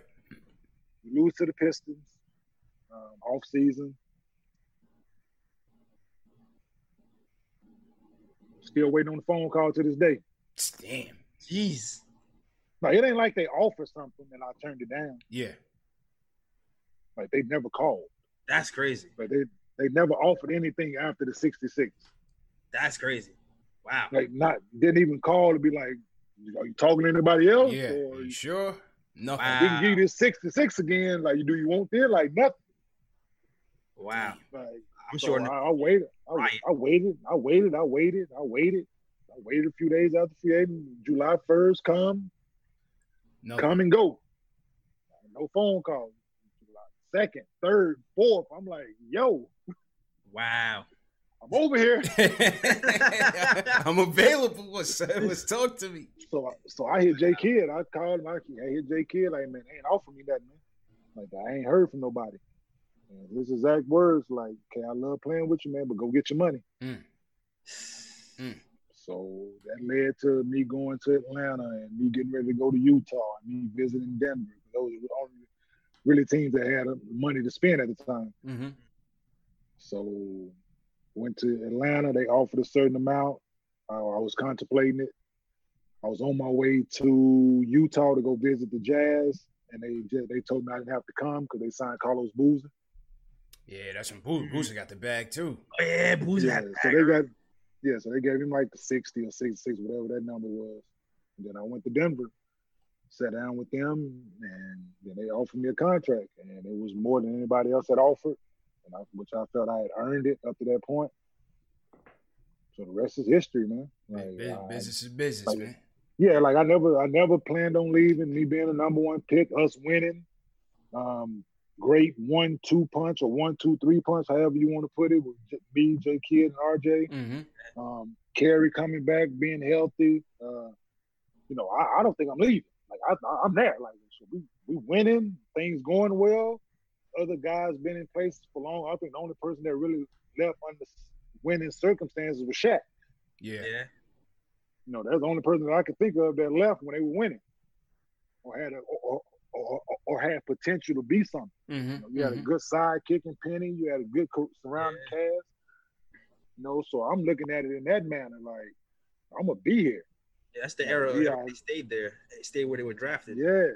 We lose to the Pistons um, off season. Still waiting on the phone call to this day. Damn. Jeez. Like it ain't like they offer something and I turned it down. Yeah. Like they never called. That's crazy. Like they they never offered anything after the 66. That's crazy. Wow. Like not didn't even call to be like, are you talking to anybody else? Yeah. Or You sure? Nothing. Wow. can give you this 66 again. Like, do you want this? Like nothing. Wow. Like I'm so sure. I, I waited. I, Right. I waited. I waited. I waited. I waited. I waited a few days after free agent. July 1st come, Nothing. come and go. No phone call. July 2nd, 3rd, 4th. I'm like, yo, wow. I'm over here. I'm available. What's Let's talk to me. So, I- so I hit J Kidd. I called him. I I hit J Kidd. Like, man, they ain't offer me that, man. Like, I ain't heard from nobody. And his exact words, like, okay, I love playing with you, man, but go get your money. Mm. Mm. So that led to me going to Atlanta and me getting ready to go to Utah and me visiting Denver. Those were only really teams that had money to spend at the time. Mm-hmm. So went to Atlanta. They offered a certain amount. Uh, I was contemplating it. I was on my way to Utah to go visit the Jazz, and they just, they told me I didn't have to come because they signed Carlos Boozer. Yeah, that's when Boozer, Boozer got the bag too. Oh, yeah, Boozer Yeah, had so they got yeah, so they gave him like 60 or 66, whatever that number was. And then I went to Denver, sat down with them, and then they offered me a contract. And it was more than anybody else had offered, and I, which I felt I had earned it up to that point. So the rest is history, man. Like, Bus- I- business is business, like- man. yeah, like I never, I never planned on leaving. Me being the number one pick, us winning, um, great one two punch or one two three punch, however you want to put it, with J- me, J Kidd, and RJ. Mm-hmm. Um, Kerry coming back, being healthy. Uh, you know, I, I don't think I'm leaving. Like I, I'm there. Like so we we winning, things going well. Other guys been in place for long. I think the only person that really left under winning circumstances was Shaq. Yeah. Yeah. You know, that's the only person that I could think of that left when they were winning, or had a, or, or, or, had potential to be something. Mm-hmm. You, know, you had a good side kicking Penny. You had a good surrounding Yeah. cast. You know, so I'm looking at it in that manner. Like I'm gonna be here. Yeah, that's the era yeah. they stayed there. They stayed where they were drafted. Yeah.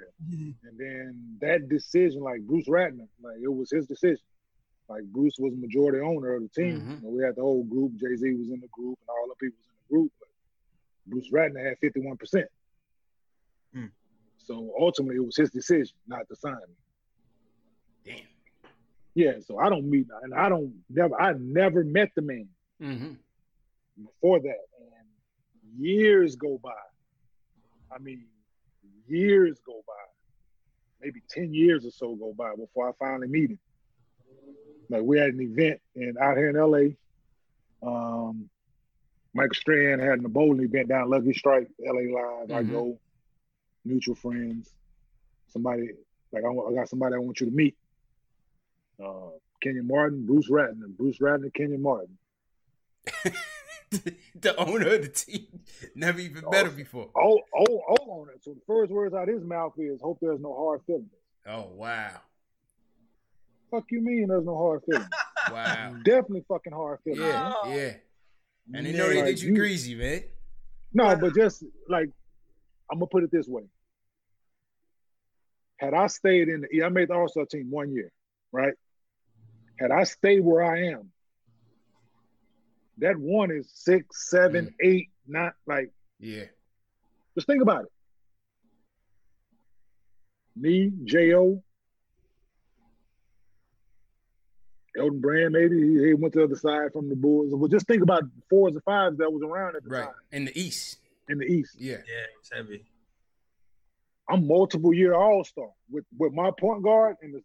And then that decision, like Bruce Ratner, like it was his decision. Like Bruce was majority owner of the team. Mhm. You know, we had the whole group. Jay Z was in the group, and all the people was in the group. But Bruce Ratner had fifty one percent. So ultimately, it was his decision not to sign me. Damn. Yeah. So I don't meet, and I don't never. I never met the man Mm-hmm. before that, and years go by. I mean, years go by. Maybe ten years or so go by before I finally meet him. Like we had an event in out here in LA. Um, Michael Strahan had an bowling event down Lucky Strike, LA Live. I Mhm. go, mutual friends. Somebody like I, I got somebody I want you to meet. Uh, Kenyon Martin, Bruce Ratner, Bruce Ratner, Kenyon Martin. the owner of the team never even met him before. Oh, oh, oh it. So the first words out of his mouth is, "Hope there's no hard feelings." Oh wow, Fuck you mean there's no hard feelings? wow. Definitely fucking hard feelings. Yeah, Oh. yeah. And they know they Like, did you greasy, man. No, but just like I'm gonna put it this way. Had I stayed in the, yeah, I made the All Star team one year, right? Had I stayed where I am, that one is six, seven, mm. eight, not like Yeah. just think about it. Me, Jo, Elton Brand, maybe he, he went to the other side from the Bulls. Well, just think about fours and fives that was around at the Right. time In the East. in the East. Yeah. Yeah, it's heavy. I'm multiple year All Star with with my point guard and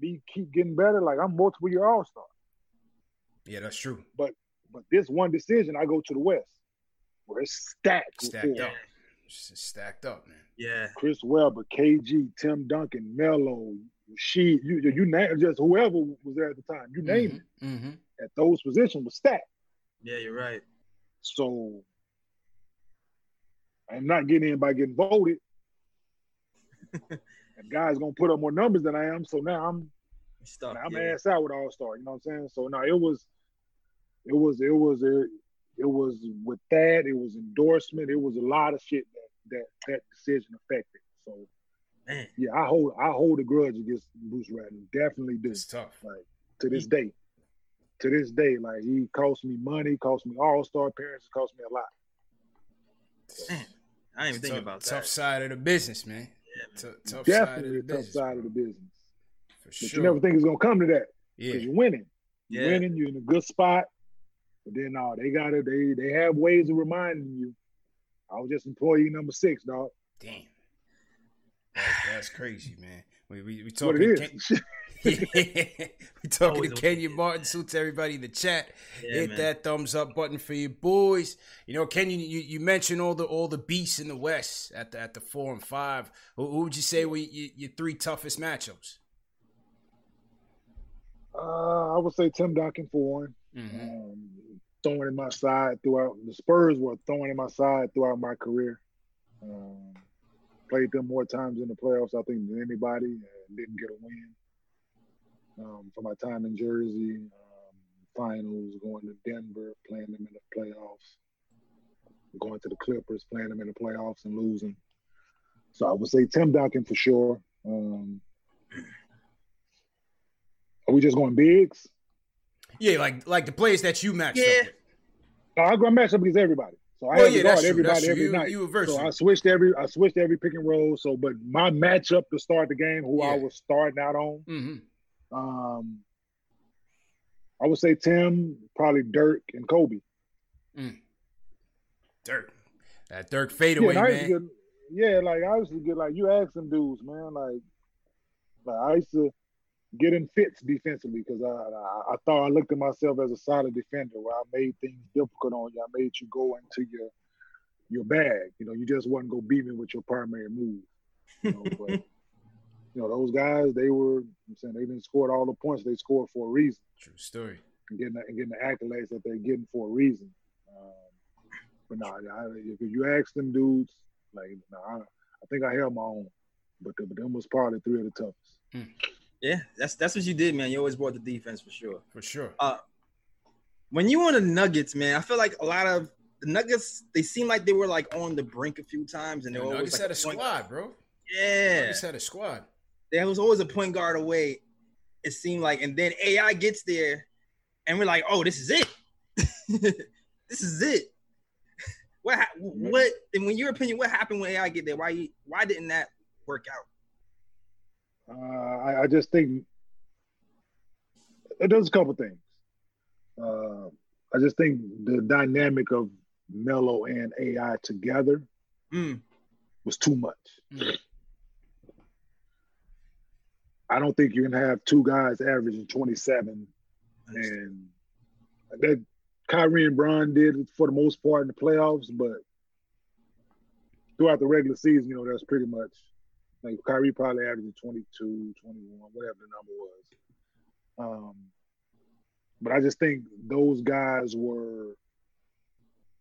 me keep getting better. Like I'm multiple year All Star. Yeah, that's true. But but this one decision, I go to the West, where it's stacked. Stacked four. up. Just stacked up, man. Yeah. Chris Webber, KG, Tim Duncan, Melo, she, you, you name just whoever was there at the time. You name it Mm-hmm. at those positions was stacked. Yeah, you're right. So I'm not getting anybody getting voted. and guys gonna put up more numbers than I am. So now I'm You stuck. I'm yeah. ass out with All Star. You know what I'm saying? So now it was, it was, it was a, it was with that. It was endorsement. It was a lot of shit that that that decision affected. So Man. yeah, I hold I hold a grudge against Bruce Ratner. Definitely do. It's tough. Like to this day, to this day, like he cost me money, cost me All Star appearances, cost me a lot. Man. I didn't even think tough, about tough that. side of the business, man. Yeah. T- tough side of Definitely the a tough business. side of the business. For But sure. you never think it's gonna come to that yeah. because you're winning. You're Yeah. winning. You're in a good spot. But then, no, they got to They they have ways of reminding you. I was just employee number six, dog. Damn. That's, that's crazy, man. We we, we What talking it to is. Ken- we talking Always to a- Kenyon Martin. Salute to everybody in the chat. Yeah, Hit man. that thumbs up button for you boys. You know, Kenyon, you, you mentioned all the all the beasts in the West at the at the four and five. Who, who would you say were your, your three toughest matchups? Uh, I would say Tim Duncan for one. Mm-hmm. Um, throwing in my side throughout. The Spurs were throwing in my side throughout my career. Um, played them more times in the playoffs, I think, than anybody. And didn't get a win. Um, for my time in Jersey, um, finals, going to Denver, playing them in the playoffs, going to the Clippers, playing them in the playoffs and losing. So I would say Tim Duncan for sure. Um, are we just going bigs? Yeah, like like the players that you matched Yeah. up with. No, I go match up against everybody. So I Well, had yeah, to guard everybody every You- night. you were so versatile. I switched every I switched every pick and roll. So, but my matchup to start the game, who I was starting out on, Mm-hmm. Um, I would say Tim, probably Dirk and Kobe. Dirk. That Dirk Yeah, fadeaway, used man. get, yeah, like I used to get like you ask some dudes, man, like, like I used to get in fits defensively because I, I I thought I looked at myself as a solid defender where I made things difficult on you. I made you go into your your bag. You know, you just wasn't gonna beat me with your primary move. You know, but you know those guys, they were. I'm saying they didn't score all the points they scored for a reason, True story. and getting the, and getting the accolades that they're getting for a reason. Um, but no, I, if you ask them dudes, like, no, I, I think I held my own. But, the, but them was probably three of the toughest. Yeah, that's that's what you did, man. You always brought the defense for sure. For sure. Uh, when you on the Nuggets, man, I feel like a lot of the Nuggets they seem like they were like on the brink a few times, and they The were always Nuggets like had a point- squad, bro. Yeah, Nuggets had a squad. There was always a point guard away. It seemed like, and then AI gets there, and we're like, oh, this is it. this is it. What hap- what? And when your opinion, what happened when AI get there? Why why didn't that work out? Uh, I, I just think it does a couple things. Uh, I just think the dynamic of Melo and AI together Mm, was too much. Mm. I don't think you can have two guys averaging 27 and that Kyrie and Bron did for the most part in the playoffs, but throughout the regular season, you know, that's pretty much like Kyrie probably averaging 22, 21, whatever the number was. Um, but I just think those guys were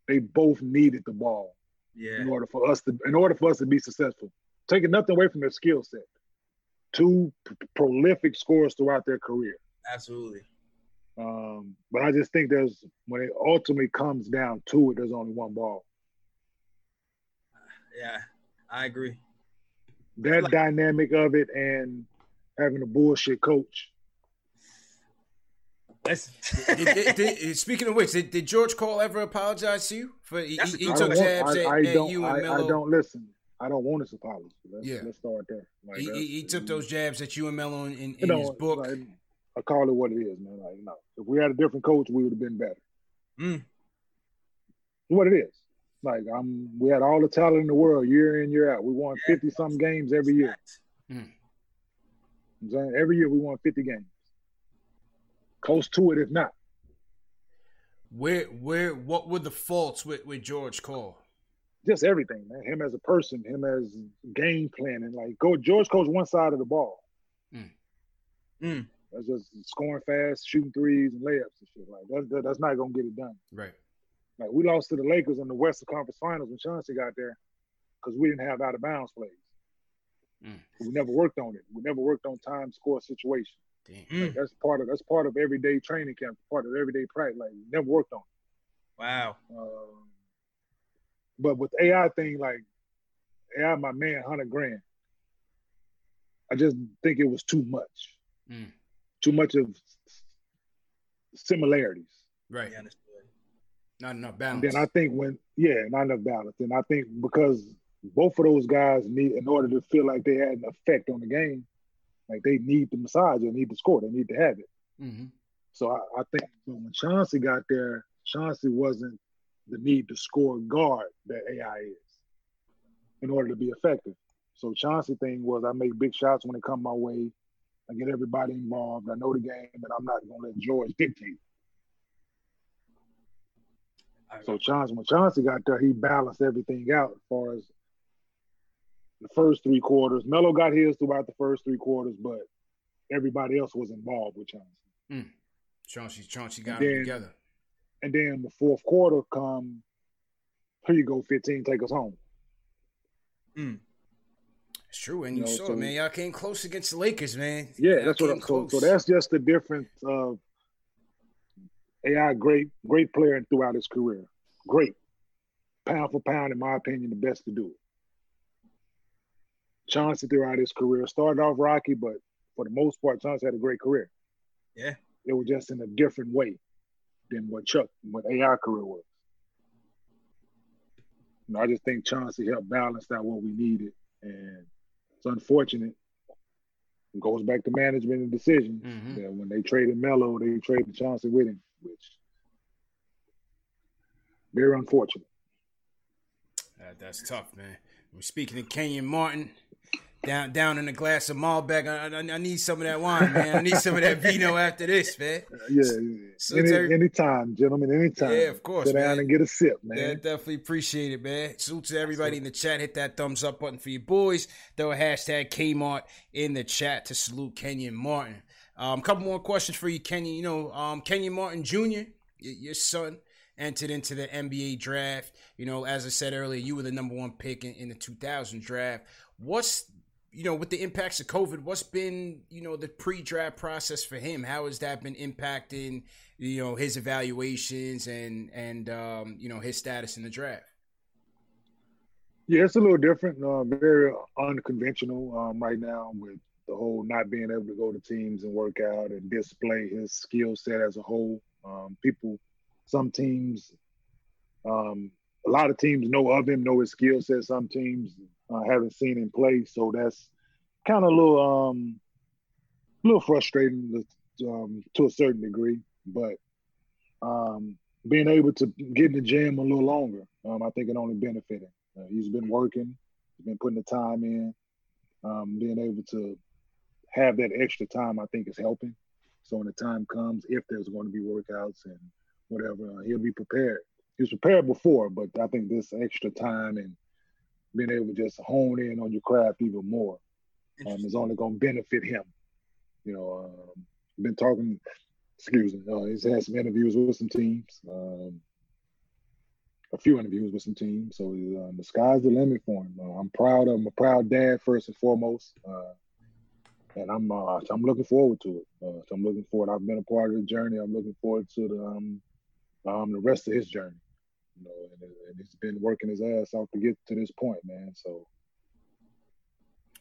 they both needed the ball yeah, in order for us to in order for us to be successful. Taking nothing away from their skill set. Two p- prolific scorers throughout their career. absolutely. Um, but I just think there's when it ultimately comes down to it, there's only one ball. Yeah, I agree. That Like- dynamic of it and having a bullshit coach. That's Did- did- did- speaking of which, did, did George Karl ever apologize to you for he, That's a he, I took jabs at, I, I at you I, and I don't listen. I don't want his apology. Let's, Yeah. let's start there. Like, he, that's- he, he took those jabs at you and Melo in, in, you know, his book. like, I call it what it is, man. Like, no, if we had a different coach, we would have been better. Mm. What it is. Like, I'm. We had all the talent in the world, year in, year out. We won fifty some games every year. Mm. I'm saying every year we won fifty games. Close to it, if not. Where where what were the faults with, with George Karl? Just everything, man. Him as a person, him as game planning. Like, go George Karl's one side of the ball. Mm. That's just scoring fast, shooting threes and layups and shit. Like that's that, that's not gonna get it done. Right. Like we lost to the Lakers in the Western Conference Finals when Chauncey got there because we didn't have out of bounds plays. Mm. We never worked on it. We never worked on time score situation. Mm. Like, that's part of that's part of everyday training camp, part of everyday practice. Like we never worked on Wow. it. Um, but with AI thing, like AI, my man, hundred grand. I just think it was too much. Mm. Too much of similarities. Right. Yeah. Not enough And balance. then I think when yeah, not enough balance. And I think because both of those guys need in order to feel like they had an effect on the game, like they need the massage, they need to score, they need to have it. hmm So I, I think when Chauncey got there, Chauncey wasn't the need to score guard that AI is in order to be effective. So Chauncey thing was I make big shots when they come my way. I get everybody involved. I know the game, and I'm not gonna let George dictate. So Chauncey, when Chauncey got there, he balanced everything out as far as the first three quarters. Melo got his throughout the first three quarters, but everybody else was involved with Chauncey. Hmm. Chauncey Chauncey got Then- them together. And then the fourth quarter come, here you go, 15, take us home. Hmm. It's true, and You you, know, saw so- it, man. Y'all came close against the Lakers, man. Yeah, Y'all that's what I'm so, so that's just the difference of AI great, great player throughout his career. Great. Pound for pound, in my opinion, the best to do it. Chauncey throughout his career started off rocky, but for the most part, Chauncey had a great career. Yeah. It was just in a different way than what Chuck, what AI career was. You know, I just think Chauncey helped balance out what we needed. And it's unfortunate. It goes back to management and decisions. Mhm. Yeah, when they traded Melo, they traded Chauncey with him, which very unfortunate. That- that's tough, man. We're speaking of Kenyon Martin. Down, down in a glass of Malbec. I, I, I need some of that wine, man. I need some of that vino after this, man. Yeah, So any, Terry- anytime, gentlemen, anytime. Yeah, of course, Sit down man. and get a sip, man. Yeah, definitely appreciate it, man. Salute to everybody in the chat. Hit that thumbs up button for your boys. Throw a hashtag Kmart in the chat to salute Kenyon Martin. Um, couple more questions for you, Kenyon. You know, um, Kenyon Martin Jr., your son, entered into the NBA draft. You know, as I said earlier, you were the number one pick in, in the 2000 draft. What's you know, with the impacts of COVID, what's been, you know, the pre-draft process for him? How has that been impacting, you know, his evaluations and and um, you know his status in the draft? Yeah, it's a little different, uh, very unconventional um, right now with the whole not being able to go to teams and work out and display his skill set as a whole. Um, people, some teams, um, a lot of teams know of him, know his skill set. Some teams uh, haven't seen him play, so that's kind of a little, um, a little frustrating um, to a certain degree. But um, being able to get in the gym a little longer, um, I think it only benefited. Uh, he's been working, he's been putting the time in. Um, being able to have that extra time, I think, is helping. So when the time comes, if there's going to be workouts and whatever, uh, he'll be prepared. He was prepared before, but I think this extra time and being able to just hone in on your craft even more um, is only going to benefit him. You know, um, been talking. Excuse me. Uh, he's had some interviews with some teams. Um, a few interviews with some teams. So uh, the sky's the limit for him. Uh, I'm proud of him. I'm a proud dad first and foremost, uh, and I'm uh, I'm looking forward to it. Uh, so I'm looking forward. I've been a part of the journey. I'm looking forward to the um, um the rest of his journey. You know, and, and he's been working his ass off to get to this point, man. So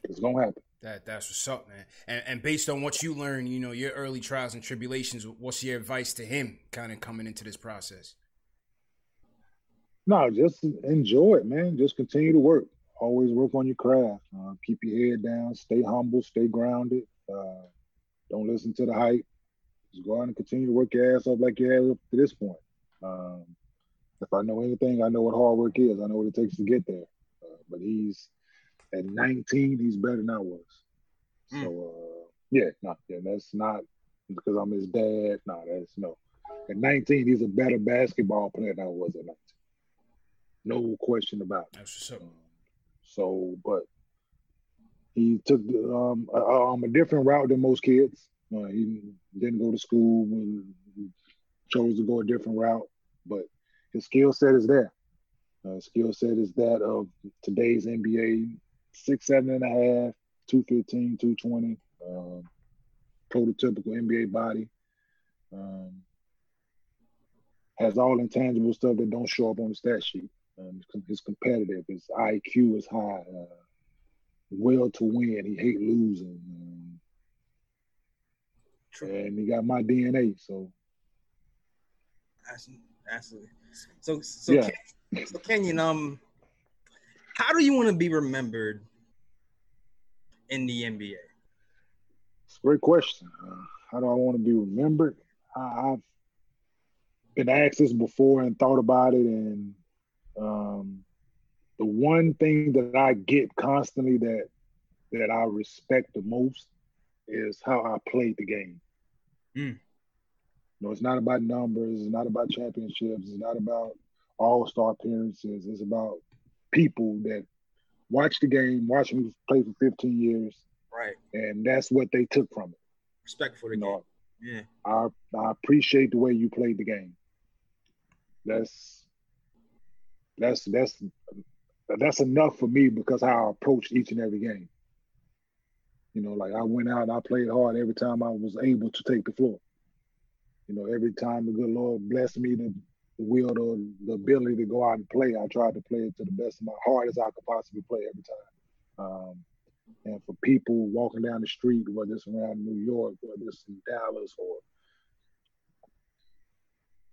it's gonna happen. That that's what's up, man. And and based on what you learned, you know, your early trials and tribulations, what's your advice to him kind of coming into this process? No, just enjoy it, man. Just continue to work. Always work on your craft. Uh, keep your head down. Stay humble. Stay grounded. Uh, don't listen to the hype. Just go out and continue to work your ass off like you have up to this point. Um, if I know anything, I know what hard work is. I know what it takes to get there. Uh, but he's at 19, he's better than I was. Mm. So uh, yeah, no, yeah, that's not because I'm his dad. No, that's no. At 19, he's a better basketball player than I was at 19. No question about it. That's up. So, but he took um, a, um, a different route than most kids. Uh, he didn't go to school when he chose to go a different route, but his skill set is there. Uh, skill set is that of today's NBA, six, seven and a half, 215, 220, um, prototypical NBA body. Um, has all intangible stuff that don't show up on the stat sheet. Um, he's competitive. His IQ is high. Uh, will to win. He hate losing. Um, and he got my DNA. So absolutely, absolutely. So so yeah. Ken, so Kenyon, um, how do you want to be remembered in the NBA? It's a great question. Uh, how do I want to be remembered? I, I've been asked this before and thought about it, and um, the one thing that I get constantly that that I respect the most is how I played the game. Mm. You know, it's not about numbers, it's not about championships, it's not about all-star appearances. It's about people that watch the game, watch me play for 15 years. Right. And that's what they took from it. Respect for the you game. Know, yeah. I I appreciate the way you played the game. That's that's that's that's enough for me because how I approached each and every game. You know, like I went out, and I played hard every time I was able to take the floor. You know, every time the good Lord blessed me to the will or the ability to go out and play, I tried to play it to the best of my heart as I could possibly play every time. Um, and for people walking down the street, whether it's around New York, whether it's in Dallas or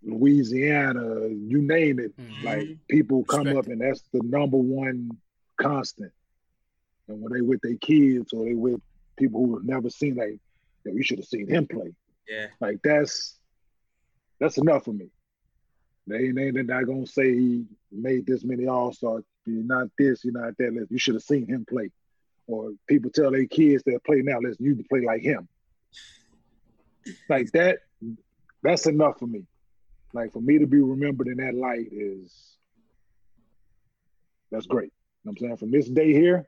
Louisiana, you name it. Mm-hmm. Like people come Respect up and that's the number one constant. And when they with their kids or they with people who have never seen like, yeah, you should have seen him play. Yeah. Like that's that's enough for me. They they they're not gonna say he made this many all stars. You're not this, you're not that. You should have seen him play. Or people tell their kids that play now, listen, you play like him. Like that, that's enough for me. Like for me to be remembered in that light is that's great. You know I'm saying? From this day here,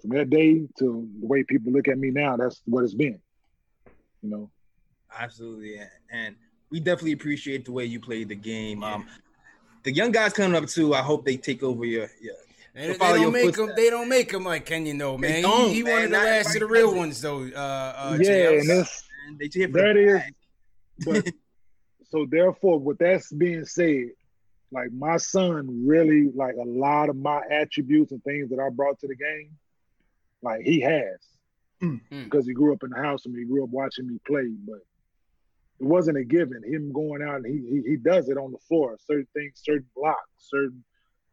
from that day to the way people look at me now, that's what it's been. You know? Absolutely. And we definitely appreciate the way you played the game. Um the young guys coming up too, I hope they take over your, your they, they don't make them. They don't make them like Kenyon, though, man. He, he man, one of the last of the real ones, though. Uh, uh, yeah, and that's, they that is. But so therefore, with that being said, like my son really like a lot of my attributes and things that I brought to the game, like he has. Mm-hmm. Because he grew up in the house and he grew up watching me play, but it wasn't a given. Him going out and he, he he does it on the floor. Certain things, certain blocks, certain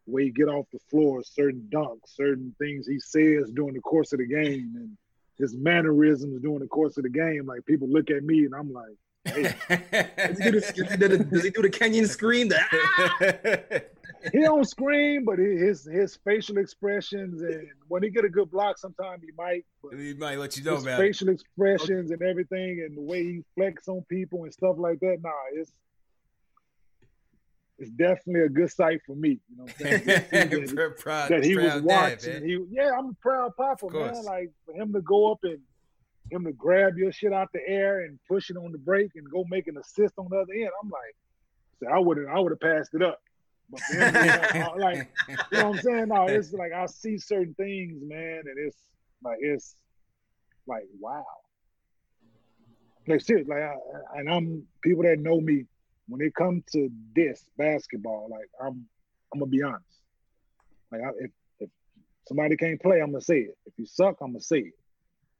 way he get off the floor, certain dunks, certain things he says during the course of the game, and his mannerisms during the course of the game. Like people look at me and I'm like, Hey. does, he the, does, he do the, Kenyon scream? The, ah! he don't scream, but his his facial expressions and when he get a good block, sometimes he might. he might let you know his about facial expressions and everything, and the way he flex on people and stuff like that. Nah, it's it's definitely a good sight for me. You know what I'm saying? that, proud, that he was watching. Dad, he, yeah, I'm a proud papa, man. Like for him to go up and him to grab your shit out the air and push it on the brake and go make an assist on the other end. I'm like, so I would have I would have passed it up. But him, like, you know what I'm saying? No, it's like I see certain things, man, and it's like it's like wow. Like seriously, like I, and I'm people that know me when it comes to this basketball, like I'm I'm gonna be honest. Like I, if if somebody can't play, I'm gonna say it. If you suck, I'm gonna say it.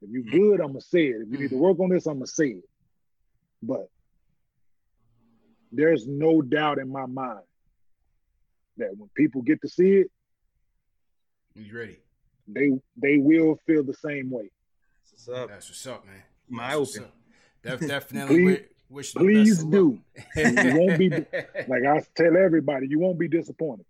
If you good, I'm gonna say it. If you need to mm. work on this, I'm gonna say it. But there's no doubt in my mind that when people get to see it, You ready? they they will feel the same way. What's up? That's what's up, man. My That's open. up. Def- definitely Please- wish the Please best of do. You won't be like I tell everybody, you won't be disappointed.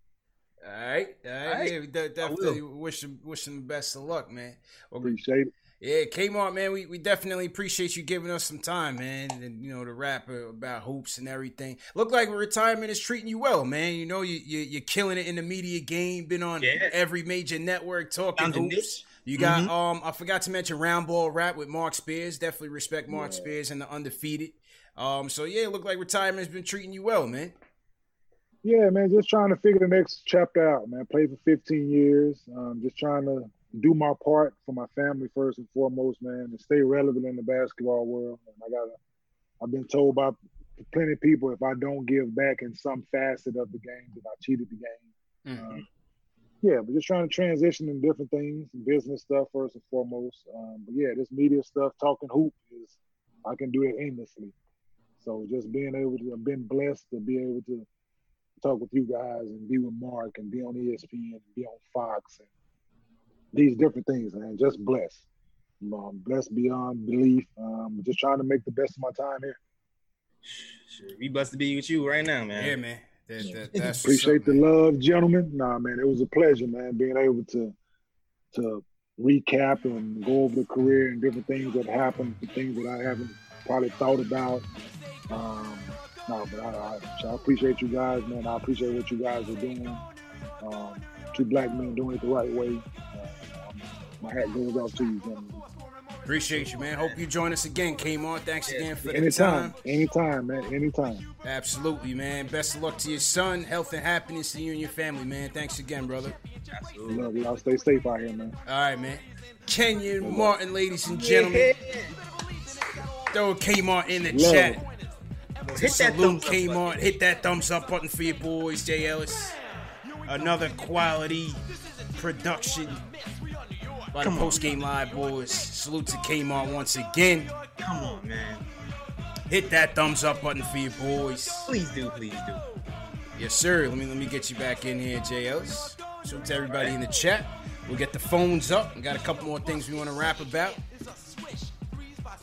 All right, all right. right. Yeah, definitely wish them, wish them the best of luck, man. Well, Appreciate it. Yeah, Kmart, man, we, we definitely appreciate you giving us some time, man, and you know to rap uh, about hoops and everything. Look like retirement is treating you well, man. You know you, you you're killing it in the media game. Been on Yeah. every major network talking Found hoops. niche. You got Mhm. um I forgot to mention round ball rap with Mark Spears. Definitely respect Mark Yeah. Spears and the undefeated. Um so yeah, look like retirement's been treating you well, man. Yeah, man, just trying to figure the next chapter out, man. Played for 15 years. Um, just trying to do my part for my family first and foremost, man, and stay relevant in the basketball world. And I got, I've been told by plenty of people if I don't give back in some facet of the game, that I cheated the game. Mhm. Um, yeah, but just trying to transition in different things, business stuff first and foremost. Um, but yeah, this media stuff, talking hoop is, I can do it aimlessly. So just being able to, I've been blessed to be able to talk with you guys and be with Mark and be on ESPN and be on Fox and these different things, man. Just blessed. Um, blessed beyond belief. Um, just trying to make the best of my time here. Sure. We blessed to be with you right now, man. Yeah, man. That, that, that's Appreciate up, the man. love, gentlemen. Nah, man, it was a pleasure, man, being able to to recap and go over the career and different things that happened, the things that I haven't probably thought about. Um, no, but I, I, so I appreciate you guys, man. I appreciate what you guys are doing. Um, two black men doing it the right way. Uh, um, my hat goes off to you, gentlemen. Appreciate you, man. Hope you join us again, Kmart. Thanks again for the Anytime, time. anytime, man, anytime. Absolutely, man. Best of luck to your son. Health and happiness to you and your family, man. Thanks again, brother. Absolutely. Love y'all. Stay safe out here, man. All right, man. Kenyon Martin, ladies and gentlemen. Throw Kmart in the Love chat. it. Hit that Salute thumbs up Kmart. button. Hit that thumbs up button for your boys, Jay Ellis. Another quality production by the Come on. Post Game Live boys. Salute to Kmart once again. Come on, man. Hit that thumbs up button for your boys. Please do, please do. Yes, sir. Let me let me get you back in here, Ellis. Salute to everybody in the chat. We'll get the phones up. We got a couple more things we want to rap about.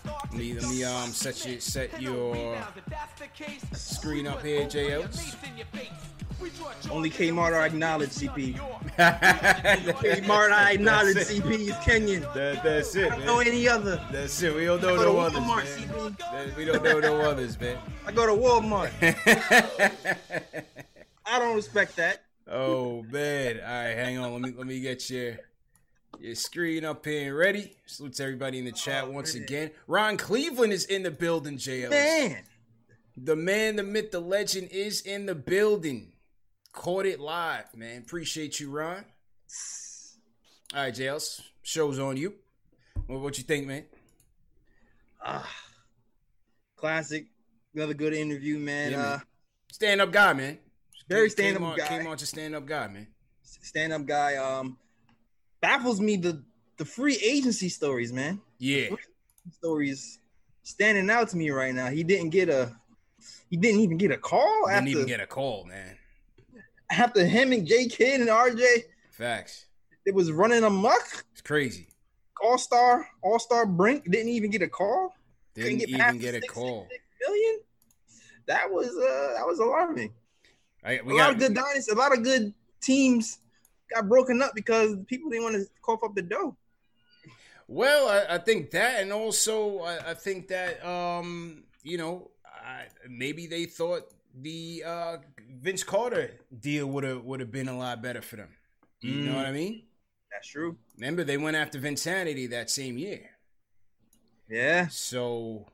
Let me let me um set your set your screen up here, Ellis. Only Kmart I acknowledge CP. Kmart I acknowledge CP is Kenyon. That, that's it, I don't know any other. That's it. We don't know I go to no others, Walmart, man. CP. We don't know no others, man. I go to Walmart. I don't respect that. oh man! All right, hang on. Let me let me get your your screen up here. And ready? Salute to everybody in the chat oh, once again. Ron Cleveland is in the building. JL, Man. the man, the myth, the legend is in the building. Caught it live, man. Appreciate you, Ron. All right, JLs, show's on you. What, what you think, man? Ah. Classic. Another good interview, man. Yeah, man. uh Stand up guy, man. Very stand-up guy. Came on to stand up guy, man. stand up guy. Um baffles me the the free agency stories, man. Yeah, Stories standing out to me right now. He didn't get a he didn't even get a call didn't after even get a call, man. After him and J Kidd and RJ Facts. it was running amok. It's crazy. All star, all star Brink didn't even get a call. Didn't Couldn't even get a six- call. six million. That was uh that was alarming. I, a we lot got of good dynasty, a lot of good teams got broken up because people didn't want to cough up the dough. Well, I, I think that, and also I, I think that um, you know, I, maybe they thought the uh, Vince Carter deal would have would have been a lot better for them. You know Mm. what I mean? That's true. Remember, they went after Vinsanity that same year, Yeah. so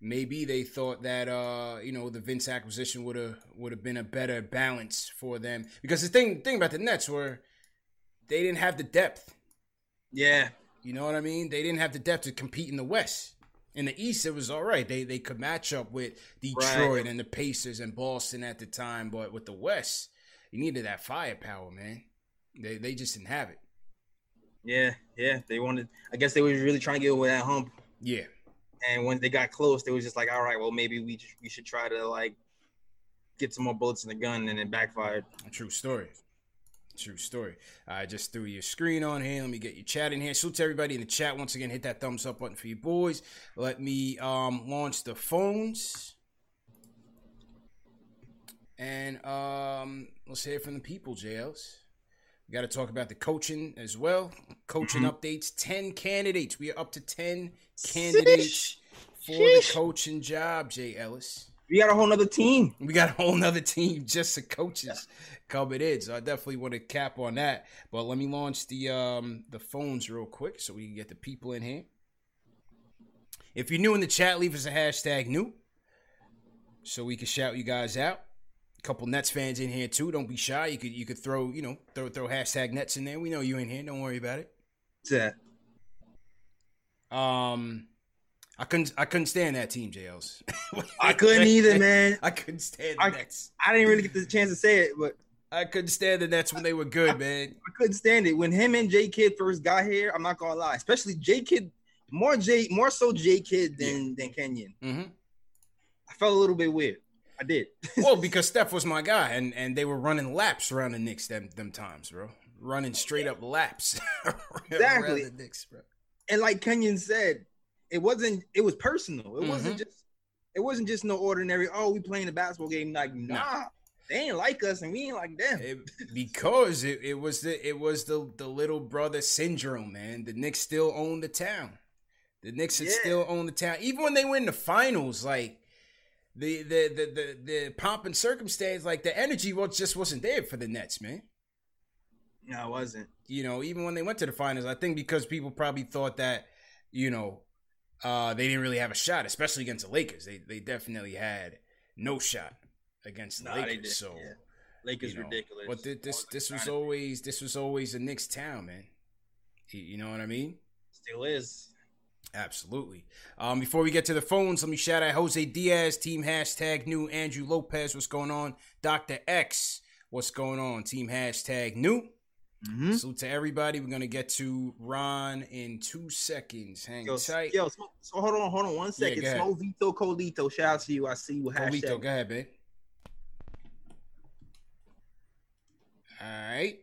maybe they thought that uh, you know the Vince acquisition would have would have been a better balance for them. Because the thing thing about the Nets were they didn't have the depth. Yeah. You know what I mean? They didn't have the depth to compete in the West. In the East, it was all right. They they could match up with Detroit Right. and the Pacers and Boston at the time, but with the West, you needed that firepower, man. They they just didn't have it. Yeah, yeah. They wanted. I guess they were really trying to get over that hump. Yeah. And when they got close, they was just like, all right, well, maybe we just, we should try to like get some more bullets in the gun, and it backfired. True story. True story. I just threw your screen on here. Let me get your chat in here. Salute to everybody in the chat. Once again, hit that thumbs up button for you boys. Let me um, launch the phones. And um, let's hear from the people, JLs. We got to talk about the coaching as well. Coaching Mm-hmm. updates. 10 candidates. We are up to 10 candidates for the coaching job, Jay Ellis. We got a whole nother team. We got a whole nother team just of coaches coming in. So I definitely want to cap on that. But let me launch the um the phones real quick so we can get the people in here. If you're new in the chat, leave us a hashtag new. So we can shout you guys out. A couple Nets fans in here too. Don't be shy. You could you could throw, you know, throw throw hashtag Nets in there. We know you in here. Don't worry about it. That? Um I couldn't I couldn't stand that team, JLs. I couldn't either, man. I couldn't stand the I- Nets. I didn't really get the chance to say it, but I couldn't stand the Nets when they were good, man. I couldn't stand it when him and J Kidd first got here. I'm not gonna lie, especially J Kidd, more J, more so J Kidd than than Kenyon. Mm-hmm. I felt a little bit weird. I did. Well, because Steph was my guy, and and they were running laps around the Knicks them them times, bro. Running straight up laps. around Exactly. the Knicks, bro. and like Kenyon said, it wasn't. It was personal. It wasn't Mhm. just. It wasn't just no ordinary. Oh, we playing a basketball game. Like nah, they ain't like us, and we ain't like them. It- because it, it was the it was the the little brother syndrome, man. The Knicks still own the town. The Knicks Yeah. still own the town, even when they win the finals. Like the the the the, the pomp and circumstance, like the energy was just wasn't there for the Nets, man. no, it wasn't. you know, even when they went to the finals, I think because people probably thought that, you know, uh, they didn't really have a shot, especially against the Lakers. They they definitely had no shot against the Nah, Lakers. So yeah. Lakers you know, ridiculous. But thi- this this was always this was always a Knicks town, man. You- You know what I mean? still is. Absolutely. Um, before we get to the phones, let me shout out Jose Diaz, team hashtag new, Andrew Lopez, what's going on? Dr. X, what's going on? Team hashtag new. Mhm. Salute to everybody. We're gonna get to Ron in two seconds. Hang Yo, tight. yo, so, so hold on, hold on one second. go ahead. Smo Vito Colito, shout out to you. I see you. Colito, Hashtag. go ahead, babe. All right.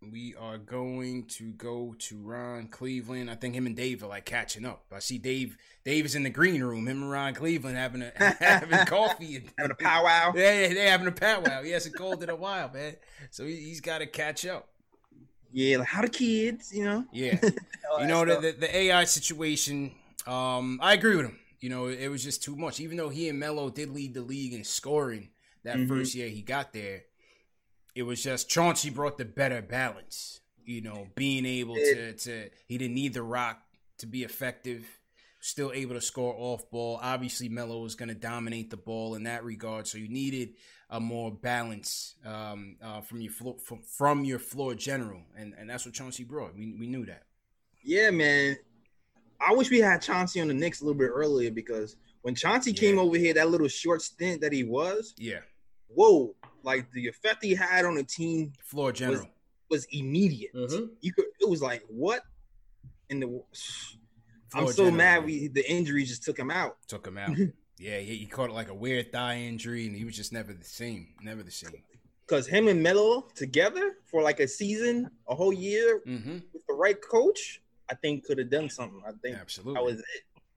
We are going to go to Ron Cleveland. I think him and Dave are like catching up. I see Dave. Dave is in the green room. Him and Ron Cleveland having a having coffee. And, Having a powwow. Yeah, yeah, they're having a powwow. He hasn't called in a while, man. So he, he's got to catch up. Yeah, like how the kids, you know? Yeah. You know the, the the AI situation. Um, I agree with him. You know, it was just too much. Even though he and Melo did lead the league in scoring that Mhm. first year he got there, it was just Chauncey brought the better balance. You know, being able to to he didn't need the rock to be effective. Still able to score off ball. Obviously, Melo was going to dominate the ball in that regard, so you needed a more balance um, uh, from your floor from, from your floor general, and and that's what Chauncey brought. We we knew that. Yeah, man. I wish we had Chauncey on the Knicks a little bit earlier because when Chauncey came over here, that little short stint that he was, Yeah, whoa, like the effect he had on the team floor general. was immediate. Mhm. You could, it was like what? In the, I'm so general, mad we the injuries just took him out. took him out. yeah, he, he caught like a weird thigh injury, and he was just never the same. Never the same. Because him and Melo together for like a season, a whole year Mm-hmm. with the right coach, I think could have done something. I think Absolutely. that was it.